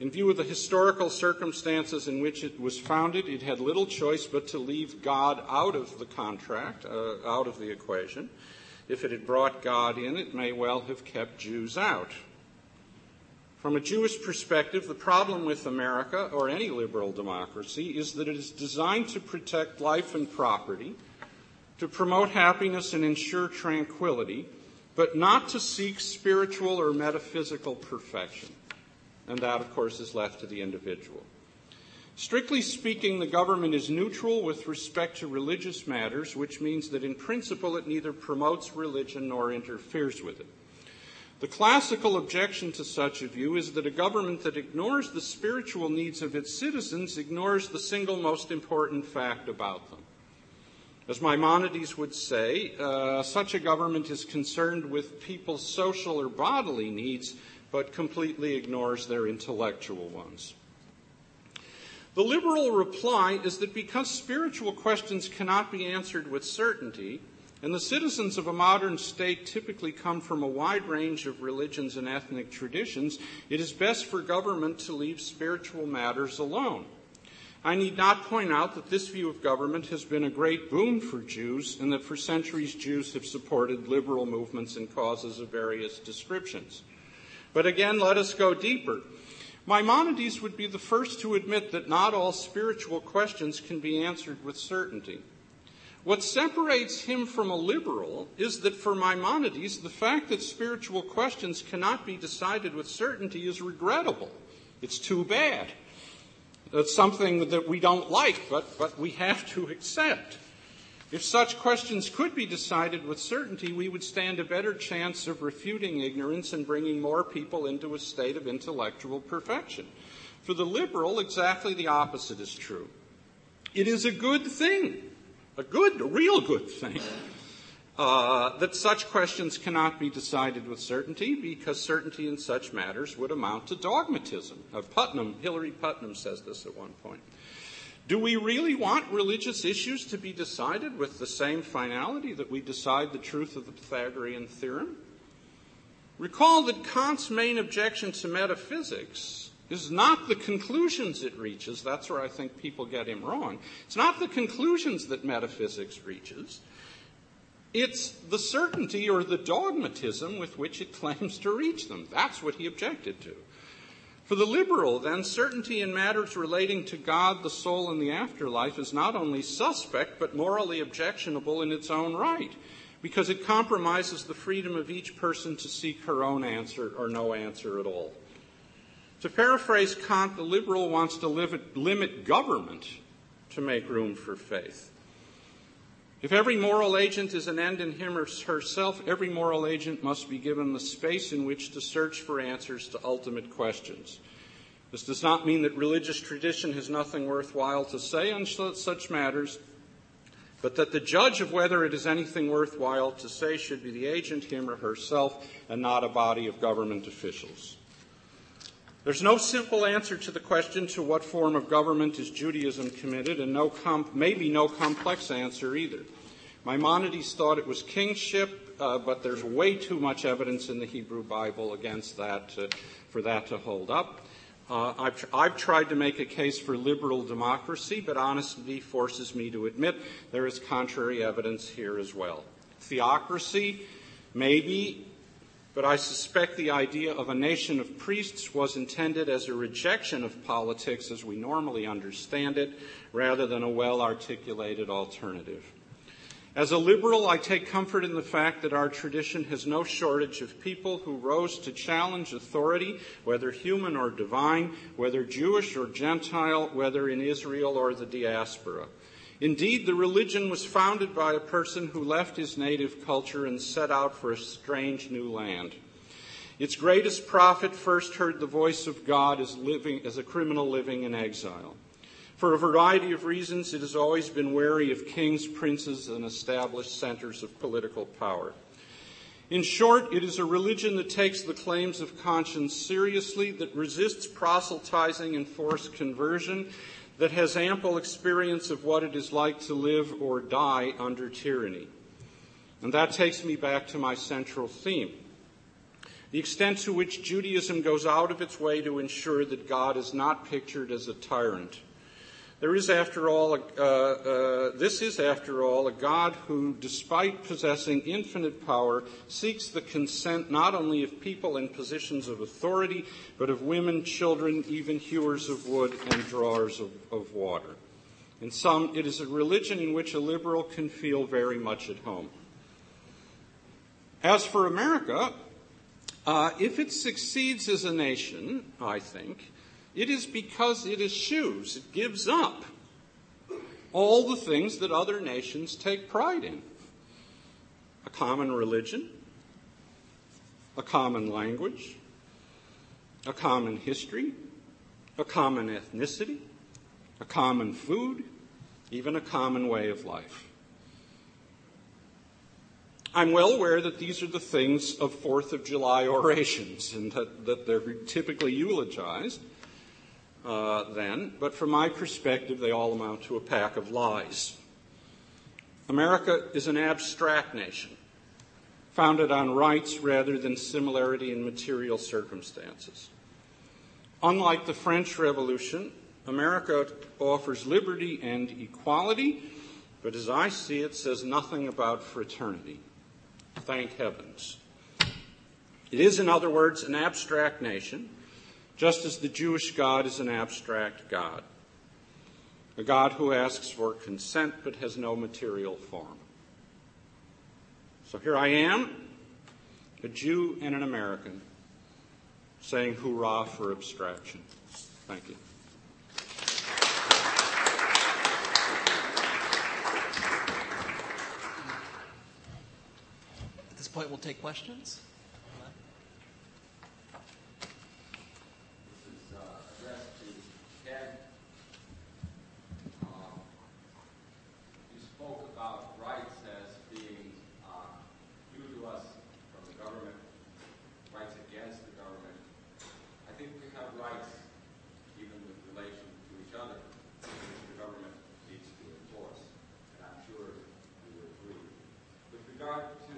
In view of the historical circumstances in which it was founded, it had little choice but to leave God out of the contract, uh, out of the equation. If it had brought God in, it may well have kept Jews out. From a Jewish perspective, the problem with America, or any liberal democracy, is that it is designed to protect life and property, to promote happiness and ensure tranquility, but not to seek spiritual or metaphysical perfection. And that, of course, is left to the individual. Strictly speaking, the government is neutral with respect to religious matters, which means that in principle it neither promotes religion nor interferes with it. The classical objection to such a view is that a government that ignores the spiritual needs of its citizens ignores the single most important fact about them. As Maimonides would say, uh, such a government is concerned with people's social or bodily needs, but completely ignores their intellectual ones. The liberal reply is that because spiritual questions cannot be answered with certainty, and the citizens of a modern state typically come from a wide range of religions and ethnic traditions. It is best for government to leave spiritual matters alone. I need not point out that this view of government has been a great boon for Jews and that for centuries Jews have supported liberal movements and causes of various descriptions. But again, let us go deeper. Maimonides would be the first to admit that not all spiritual questions can be answered with certainty. What separates him from a liberal is that for Maimonides, the fact that spiritual questions cannot be decided with certainty is regrettable. It's too bad. It's something that we don't like, but, but we have to accept. If such questions could be decided with certainty, we would stand a better chance of refuting ignorance and bringing more people into a state of intellectual perfection. For the liberal, exactly the opposite is true. It is a good thing, a good, a real good thing, uh, that such questions cannot be decided with certainty because certainty in such matters would amount to dogmatism. Uh, Putnam, Hilary Putnam says this at one point. Do we really want religious issues to be decided with the same finality that we decide the truth of the Pythagorean theorem? Recall that Kant's main objection to metaphysics is not the conclusions it reaches. That's where I think people get him wrong. It's not the conclusions that metaphysics reaches. It's the certainty or the dogmatism with which it claims to reach them. That's what he objected to. For the liberal, then, certainty in matters relating to God, the soul, and the afterlife is not only suspect, but morally objectionable in its own right, because it compromises the freedom of each person to seek her own answer or no answer at all. To paraphrase Kant, the liberal wants to limit government to make room for faith. If every moral agent is an end in him or herself, every moral agent must be given the space in which to search for answers to ultimate questions. This does not mean that religious tradition has nothing worthwhile to say on such matters, but that the judge of whether it is anything worthwhile to say should be the agent, him or herself, and not a body of government officials. There's no simple answer to the question to what form of government is Judaism committed, and no maybe no complex answer either. Maimonides thought it was kingship, uh, but there's way too much evidence in the Hebrew Bible against that for that to hold up. Uh, I've, tr- I've, tried to make a case for liberal democracy, but honesty forces me to admit there is contrary evidence here as well. Theocracy, maybe, but I suspect the idea of a nation of priests was intended as a rejection of politics as we normally understand it, rather than a well articulated alternative. As a liberal, I take comfort in the fact that our tradition has no shortage of people who rose to challenge authority, whether human or divine, whether Jewish or Gentile, whether in Israel or the diaspora. Indeed, the religion was founded by a person who left his native culture and set out for a strange new land. Its greatest prophet first heard the voice of God as, living, as a criminal living in exile. For a variety of reasons, it has always been wary of kings, princes, and established centers of political power. In short, it is a religion that takes the claims of conscience seriously, that resists proselytizing and forced conversion, that has ample experience of what it is like to live or die under tyranny. And that takes me back to my central theme. The extent to which Judaism goes out of its way to ensure that God is not pictured as a tyrant there is, after all, a, uh, uh, this is, after all, a God who, despite possessing infinite power, seeks the consent not only of people in positions of authority, but of women, children, even hewers of wood and drawers of, of water. In sum, it is a religion in which a liberal can feel very much at home. As for America, uh, if it succeeds as a nation, I think, it is because it eschews, it gives up all the things that other nations take pride in a common religion, a common language, a common history, a common ethnicity, a common food, even a common way of life. I'm well aware that these are the things of Fourth of July orations and that, that they're typically eulogized uh, then, but from my perspective, they all amount to a pack of lies. America is an abstract nation, founded on rights rather than similarity in material circumstances. Unlike the French Revolution, America offers liberty and equality, but as I see it, says nothing about fraternity. Thank heavens. It is, in other words, an abstract nation just as the Jewish God is an abstract God, a God who asks for consent but has no material form. So here I am, a Jew and an American, saying hurrah for abstraction. Thank you. At this point, we'll take questions.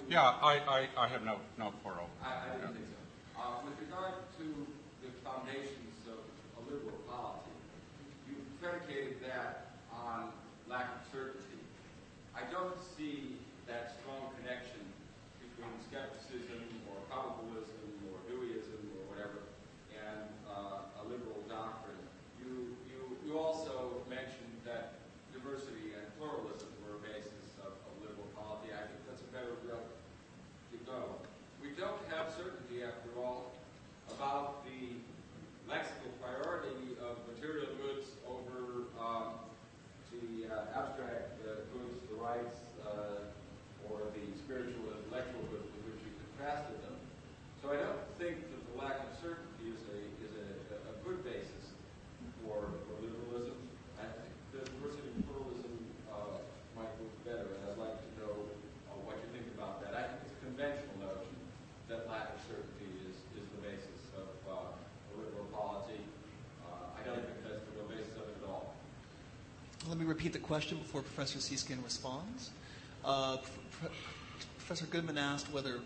Yeah, I, have no quarrel. I, I didn't think so. Uh, with regard to the foundations of a liberal polity, you predicated that on lack of certainty. I don't see that strong connection between skepticism or probabilism or Deweyism or whatever and uh, a liberal doctrine. You, you, you also mentioned that diversity and pluralism were a basis of, of liberal polity. I think that's a better route to go. We don't have certainty, after all, about the lexical priority of material goods over um, the uh, abstract uh, goods, the rights, uh, or the spiritual and intellectual goods with which you contrasted them. So I don't think that the lack of certainty is a, is a, a good basis for, for liberalism. I think the diversity and pluralism uh, might work better, and I'd like to know uh, what you think about that. I think it's a conventional notion that lack of certainty is, is the basis of uh, a liberal polity. Uh, I don't think that's the real basis of it at all. Let me repeat the question before Professor Seeskin responds. Uh, P- Professor Goodman asked whether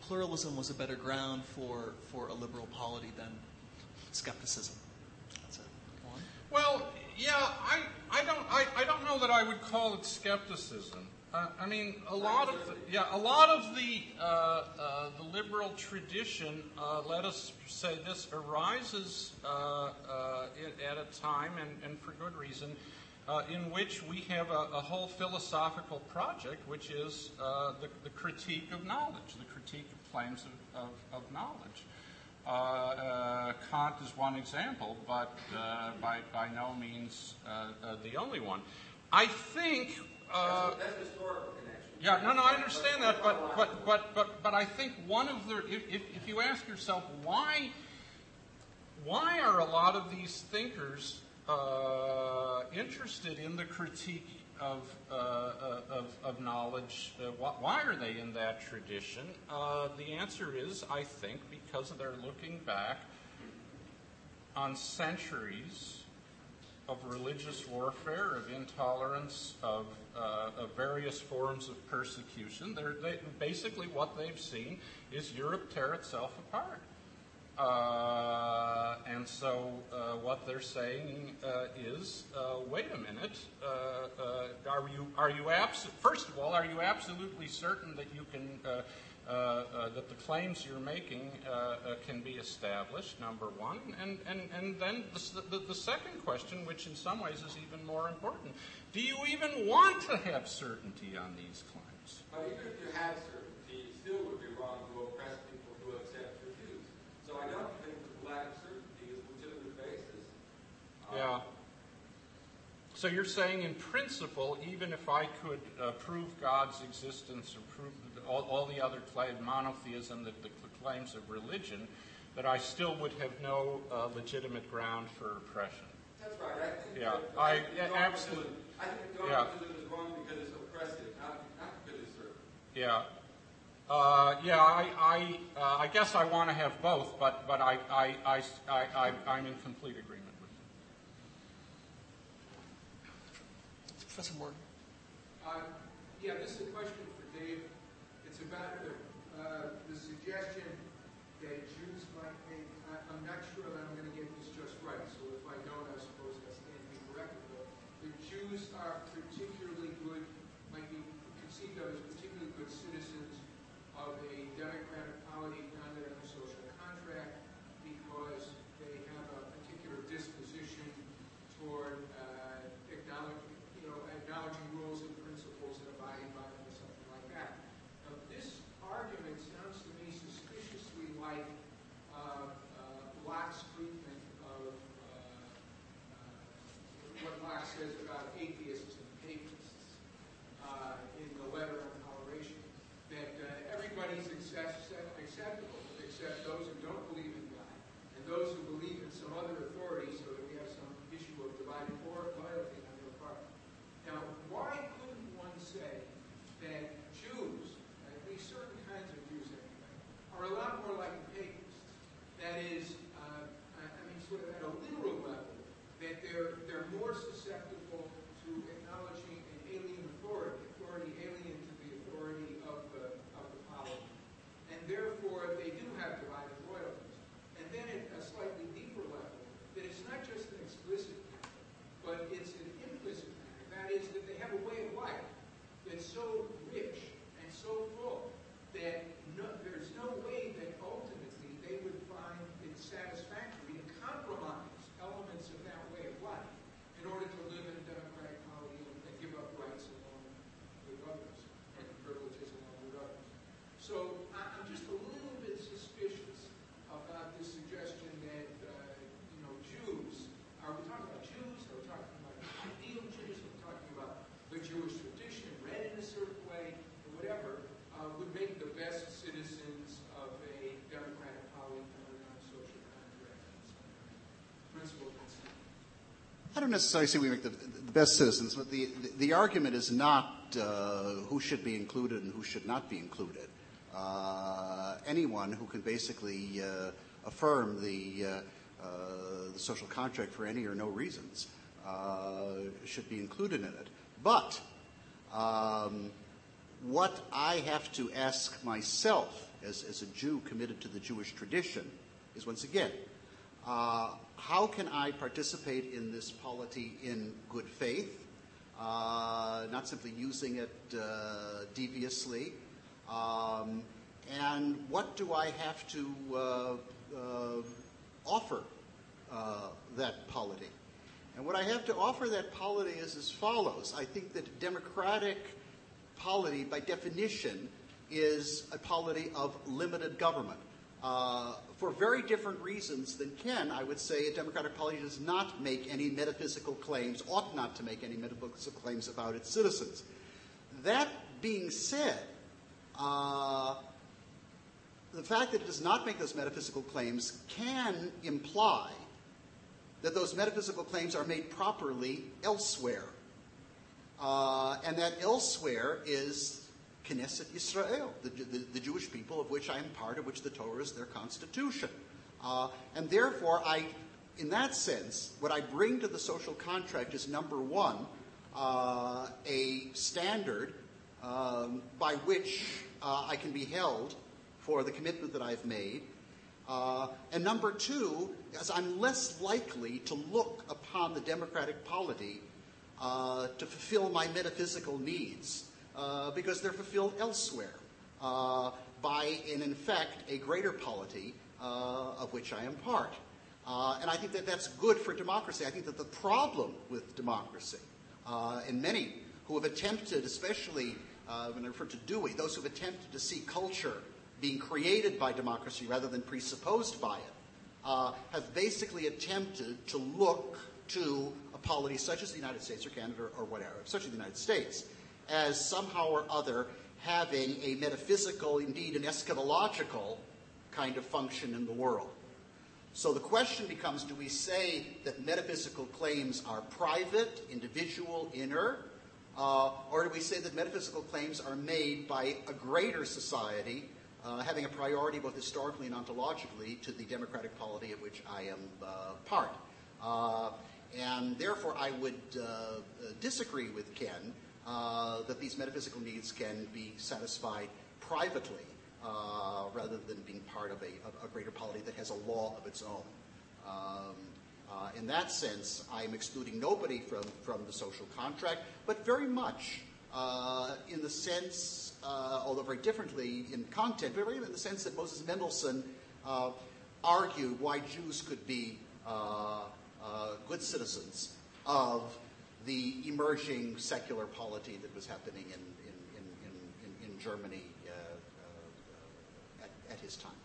pluralism was a better ground for, for a liberal polity than skepticism. That's it. Well, yeah, I, I don't I, I don't know that I would call it skepticism. Uh, I mean, a lot of the, yeah, a lot of the uh, uh, the liberal tradition, uh, let us say this, arises uh, uh, at a time and, and for good reason, uh, in which we have a, a whole philosophical project, which is uh, the, the critique of knowledge, the critique of claims of, of, of knowledge. Uh, uh, Kant is one example, but uh, by, by no means uh, the only one. I think. Uh, That's, that's historical connection. yeah, no, no, I understand that, but, but, but, but, but I think one of the, if, if, if you ask yourself why, why are a lot of these thinkers interested in the critique of, uh, uh, of, of knowledge? Uh, wh- why are they in that tradition? Uh, the answer is, I think, because they're looking back on centuries of religious warfare, of intolerance, of, uh, of various forms of persecution. They, basically, what they've seen is Europe tear itself apart. Uh, and so, uh, what they're saying uh, is, uh, wait a minute, uh, uh, are you are you abs- First of all, are you absolutely certain that you can that the claims you're making can be established? Number one, and and and then the, second question, which in some ways is even more important: Do you even want to have certainty on these claims? But even if you had certainty, still would be wrong to oppress people who accept your views. So I don't think that the lack of certainty is a legitimate basis. Uh, Yeah. So you're saying, in principle, even if I could uh, prove God's existence or prove all, all the other claims, monotheism, the, the, claims of religion, that I still would have no uh, legitimate ground for oppression? That's right. I think Yeah, that, I- think yeah, absolutely. I think Yeah. dogmatism is wrong because it's oppressive, not, not because it's certain. Yeah. Uh, yeah, I, I, uh, I guess I want to have both, but, but I, I, I, I, I, I'm in complete agreement with you. Professor Morgan. Uh, Yeah, this is a question for Dave. It's about the, uh, the suggestion that Jews might make, I- I'm not sure that I'm going to get this just right, so if I don't, I suppose I stand to be corrected. But the Jews are particularly good, might be conceived of as particularly good citizens of a democratic polity founded on the social contract because Locke's treatment of uh, Locke says about atheists and papists uh, in the letter on toleration, that uh, everybody's accept, acceptable except those who don't believe in God and those who believe in some other authority so that we have some issue of divided loyalty on their part. Now, why couldn't one say that Jews, at least certain kinds of Jews anyway, are a lot more like the papists? That is, uh, I mean, sort of at a literal level, that they're, they're more susceptible to acknowledging an alien authority, authority alien to the authority of the, of the polity. And therefore, they do have divided loyalties. And then at a slightly deeper level, that it's not just an explicit matter, but it's an implicit matter. That is, that they have a way of life that's so rich and so full that no, there's no way that ultimately they would find it satisfactory to compromise elements of that way of life in order to live in a democratic polity and, and give up rights along with others and privileges along with others. So I- I'm just a little bit suspicious about this suggestion that, uh, you know, Jews, are we talking about Jews? Are we talking about ideal Jews? Are we talking about the Jewish tradition read in a certain way, or whatever, uh, would make the best citizens of a democratic polity founded on social contract and some kind of principle principle? I don't necessarily say we make the, the best citizens, but the, the, the argument is not uh, who should be included and who should not be included. Uh, anyone who can basically uh, affirm the, uh, uh, the social contract for any or no reasons uh, should be included in it. But um, what I have to ask myself as, as a Jew committed to the Jewish tradition is once again, uh, how can I participate in this polity in good faith, uh, not simply using it uh, deviously? Um, and what do I have to uh, uh, offer uh, that polity? And what I have to offer that polity is as follows. I think that democratic polity, by definition, is a polity of limited government. Uh, for very different reasons than Ken, I would say a democratic polity does not make any metaphysical claims, ought not to make any metaphysical claims about its citizens. That being said, uh, the fact that it does not make those metaphysical claims can imply that those metaphysical claims are made properly elsewhere. Uh, and that elsewhere is Knesset Israel, the, the, the, Jewish people of which I am part, of which the Torah is their constitution. Uh, and therefore, I, in that sense, what I bring to the social contract is number one, uh, a standard um, by which uh, I can be held for the commitment that I've made. Uh, and number two, as I'm less likely to look upon the democratic polity uh, to fulfill my metaphysical needs uh, because they're fulfilled elsewhere uh, by, in, fact, a greater polity uh, of which I am part. Uh, and I think that that's good for democracy. I think that the problem with democracy, and many who have attempted, especially when I refer to Dewey, those who have attempted to see culture being created by democracy rather than presupposed by it, uh, have basically attempted to look to a polity such as the United States or Canada or whatever, such as the United States, as somehow or other having a metaphysical, indeed an eschatological kind of function in the world. So the question becomes do we say that metaphysical claims are private, individual, inner, uh, or do we say that metaphysical claims are made by a greater society uh, having a priority both historically and ontologically to the democratic polity of which I am uh, part. Uh, and therefore, I would uh, disagree with Ken uh, that these metaphysical needs can be satisfied privately uh, rather than being part of a, a, greater polity that has a law of its own. Um, in that sense, I am excluding nobody from, from the social contract, but very much in the sense uh, although very differently in content, but very in the sense that Moses Mendelssohn uh, argued why Jews could be uh, uh, good citizens of the emerging secular polity that was happening in, in, in, in, Germany uh, at, at his time.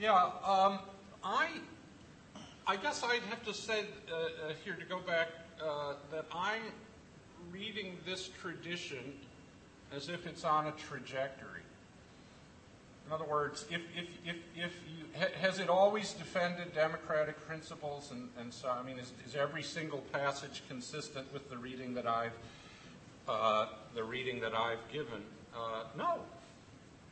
Yeah, um, I, I guess I'd have to say uh, uh, here to go back uh, that I'm reading this tradition as if it's on a trajectory. In other words, if, if, if, if you, has it always defended democratic principles? And, and so, I mean, is, is every single passage consistent with the reading that I've, uh, the reading that I've given? Uh, no.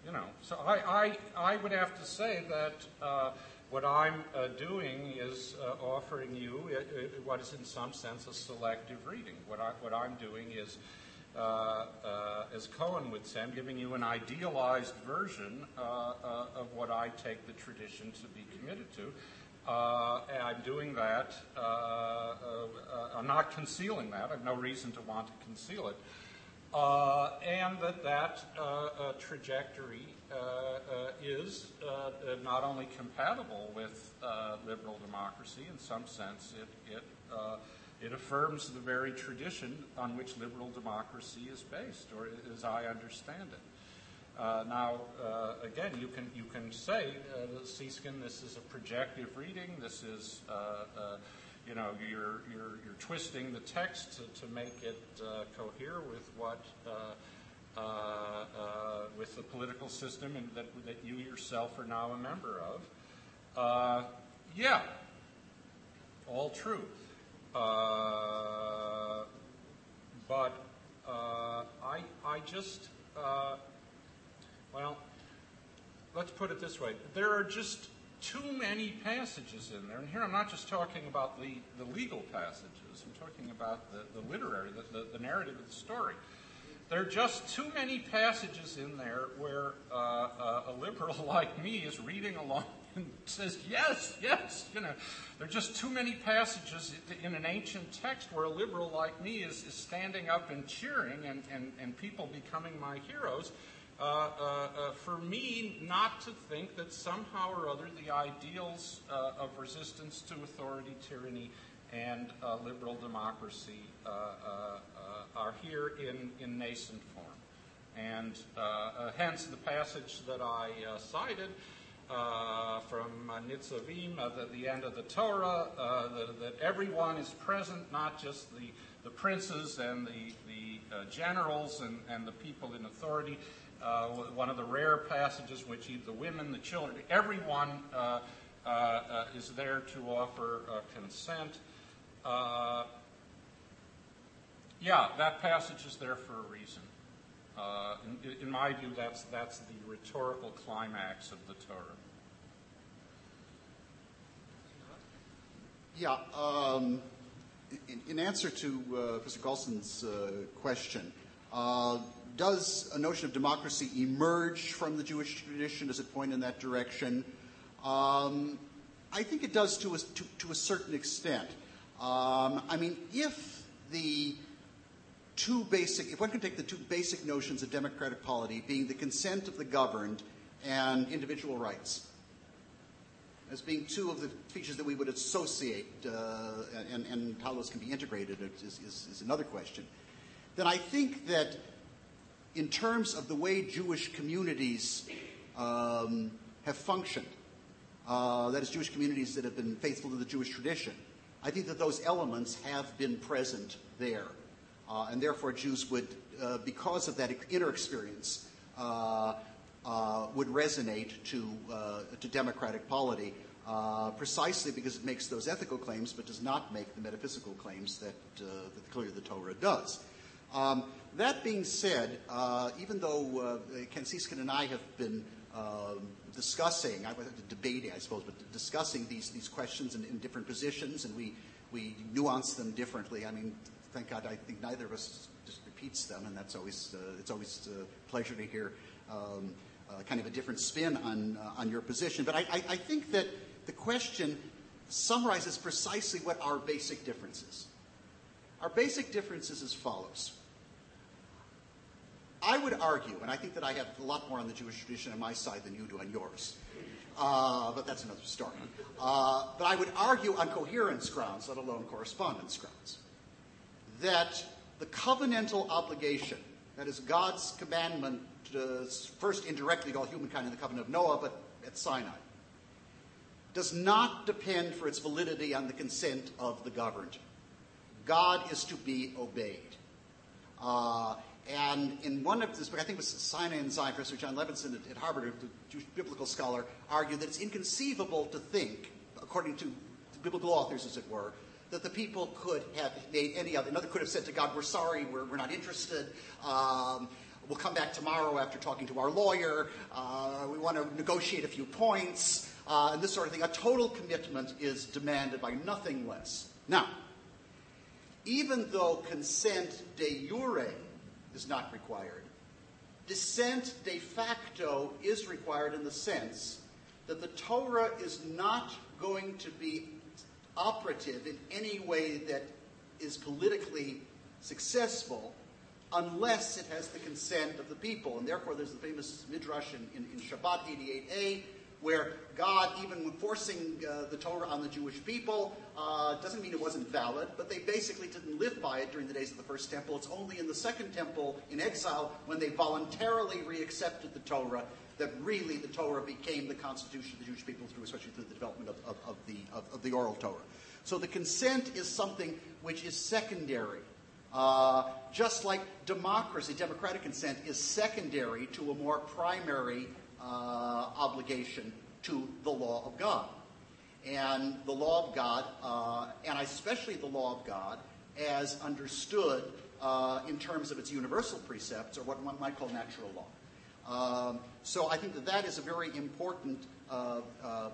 You know, so I, I, I would have to say that uh, what I'm uh, doing is uh, offering you what is in some sense a selective reading. What, I, what I'm doing is uh, uh, as Cohen would say, I'm giving you an idealized version uh, of what I take the tradition to be committed to. and I'm doing that. I'm not concealing that. I have no reason to want to conceal it. Uh, and that that uh, uh, trajectory is not only compatible with liberal democracy in some sense, it, it it affirms the very tradition on which liberal democracy is based, or as I understand it. Uh, now, uh, again, you can you can say, uh, this is a projective reading. This is, uh, you know, you're you're you're twisting the text to, to make it uh, cohere with what with the political system and that that you yourself are now a member of. yeah, all true. Uh, but uh, I, I just, uh, well, let's put it this way. There are just too many passages in there. And here I'm not just talking about the, the legal passages, I'm talking about the, the literary, the, the, the narrative of the story. There are just too many passages in there where uh, uh, a liberal like me is reading along and says, yes, yes. You know, there are just too many passages in an ancient text where a liberal like me is, is standing up and cheering and, and, and people becoming my heroes. Uh, uh, uh, for me not to think that somehow or other the ideals uh, of resistance to authority, tyranny, and liberal democracy are here in, in nascent form. And hence the passage that I cited uh, from uh, Nitzavim, uh, the, the, end of the Torah, the, that everyone is present, not just the, the princes and the, the generals and, and the people in authority. Uh, one of the rare passages which the women, the children, everyone is there to offer consent. yeah, that passage is there for a reason. Uh, in, in, my view, that's, that's the rhetorical climax of the Torah. Yeah. Um, in, in, answer to uh, Galston's uh, question, uh, does a notion of democracy emerge from the Jewish tradition? Does it point in that direction? Um, I think it does to a, to, to a certain extent. Um, I mean, if the two basic, if one can take the two basic notions of democratic polity being the consent of the governed and individual rights as being two of the features that we would associate, uh, and, and, how those can be integrated is, is, is another question, then I think that in terms of the way Jewish communities um, have functioned, uh, that is, Jewish communities that have been faithful to the Jewish tradition, I think that those elements have been present there. Uh, and therefore, Jews would, uh, because of that inner experience, uh, uh, would resonate to, uh, to democratic polity. Precisely because it makes those ethical claims, but does not make the metaphysical claims that, that clearly the Torah does. Um, that being said, even though Seeskin and I have been um, discussing, I was debating, I suppose, but discussing these, these questions in, in, different positions, and we, we nuance them differently. I mean, thank God, I think neither of us just repeats them, and that's always uh, it's always a pleasure to hear um, uh, kind of a different spin on uh, on your position. But I, I, I, think that the question summarizes precisely what our basic difference is. Our basic difference is as follows. I would argue, and I think that I have a lot more on the Jewish tradition on my side than you do on yours, uh, but that's another story. Uh, but I would argue on coherence grounds, let alone correspondence grounds, that the covenantal obligation, that is God's commandment to first indirectly to all humankind in the covenant of Noah, but at Sinai, does not depend for its validity on the consent of the governed. God is to be obeyed. And in one of this book, I think it was Sinai and Zion, Professor Jon Levenson at, at Harvard, a Jewish biblical scholar, argued that it's inconceivable to think, according to biblical authors, as it were, that the people could have made any other. Another could have said to God, "We're sorry, we're, we're not interested. Um, we'll come back tomorrow after talking to our lawyer. Uh, we want to negotiate a few points, uh, and this sort of thing." A total commitment is demanded by nothing less. Now, even though consent de jure is not required, dissent de facto is required in the sense that the Torah is not going to be operative in any way that is politically successful unless it has the consent of the people. And therefore, there's the famous midrash in, in, in Shabbat 88a where God, even when forcing uh, the Torah on the Jewish people, uh, doesn't mean it wasn't valid, but they basically didn't live by it during the days of the first temple. It's only in the second temple in exile when they voluntarily reaccepted the Torah that really the Torah became the constitution of the Jewish people through, especially through the development of, of, of the, of, of, the oral Torah. So the consent is something which is secondary. Uh, just like democracy, democratic consent is secondary to a more primary obligation to the law of God. And the law of God, uh, and especially the law of God, as understood uh, in terms of its universal precepts, or what one might call natural law. Um, so I think that that is a very important uh, uh, uh,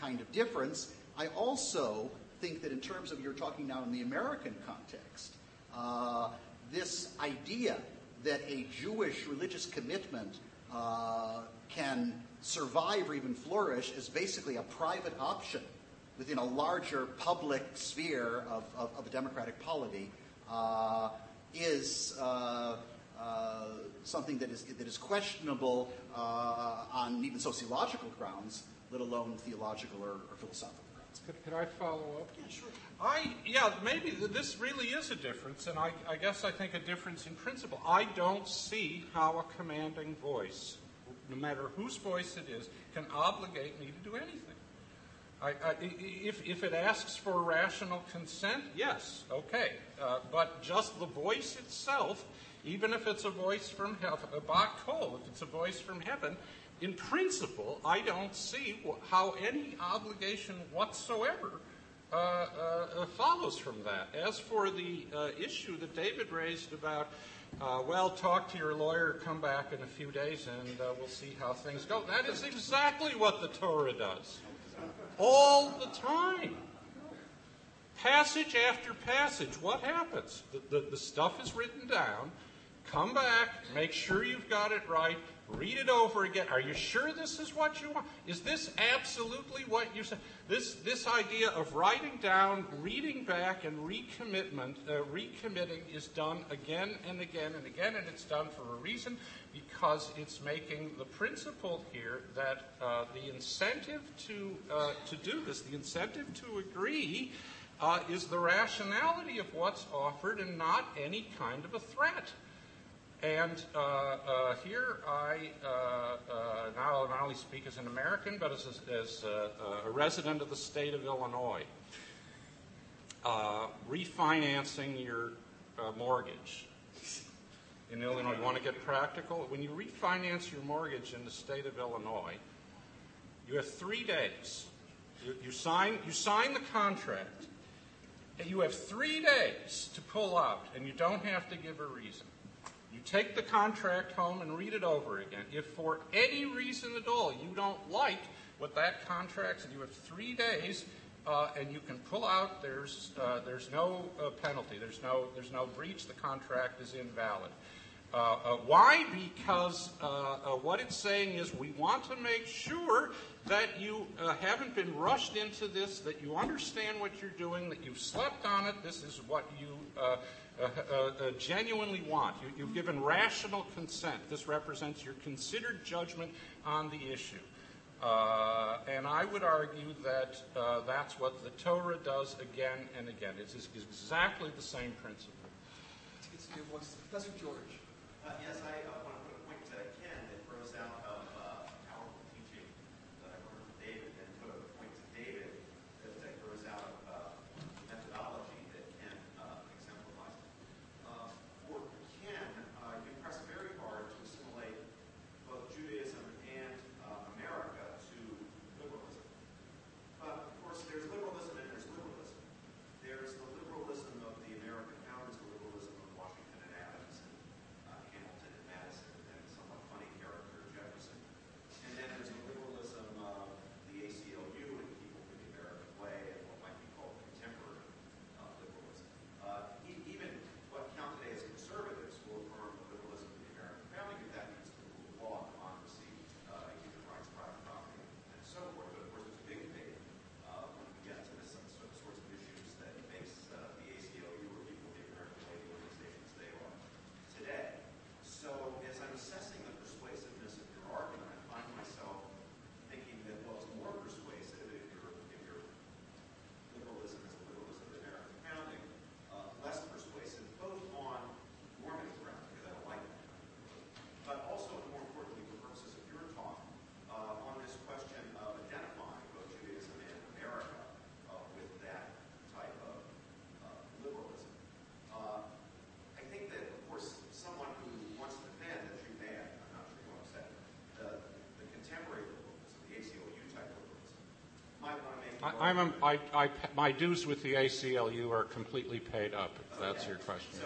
kind of difference. I also think that in terms of you're talking now in the American context, uh, this idea that a Jewish religious commitment uh, can survive or even flourish is basically a private option within a larger public sphere of, of, of a democratic polity uh, is uh, something that is, that is questionable uh, on even sociological grounds, let alone theological or, or philosophical. Could, could, I follow up? Yeah, sure. I, yeah, maybe this really is a difference, and I, I guess I think a difference in principle. I don't see how a commanding voice, no matter whose voice it is, can obligate me to do anything. I, I, if, if, it asks for rational consent, yes, okay. Uh, but just the voice itself even if it's a voice from heaven, a bat kol. if it's a voice from heaven, in principle, I don't see how any obligation whatsoever uh, uh, follows from that. As for the uh, issue that David raised about, uh, well, talk to your lawyer, come back in a few days, and uh, we'll see how things go. That is exactly what the Torah does. All the time. Passage after passage, what happens? The, the, the stuff is written down Come back, make sure you've got it right, read it over again. Are you sure this is what you want? Is this absolutely what you said? This, this idea of writing down, reading back, and recommitment, uh, recommitting is done again and again and again, and it's done for a reason because it's making the principle here that uh, the incentive to, uh, to do this, the incentive to agree, uh, is the rationality of what's offered and not any kind of a threat. And uh, uh, here I uh, uh not, not, only speak as an American, but as, a, as a, a resident of the state of Illinois. Uh, refinancing your uh, mortgage in Illinois, you want to get practical? When you refinance your mortgage in the state of Illinois, you have three days. You, you, sign, you sign the contract, you have three days to pull out, and you don't have to give a reason. You take the contract home and read it over again. If for any reason at all you don't like what that contract says, you have three days uh, and you can pull out. There's uh, there's no uh, penalty. There's no there's no breach. The contract is invalid. Why? Because what it's saying is we want to make sure that you haven't been rushed into this, that you understand what you're doing, that you've slept on it. This is what you uh, uh, uh, genuinely want. You, have given rational consent. This represents your considered judgment on the issue. Uh, and I would argue that uh, that's what the Torah does again and again. It's, it's exactly the same principle. Professor George. yes, I want to put a point I, I'm, a- I, I, my dues with the ACLU are completely paid up, if that's your question.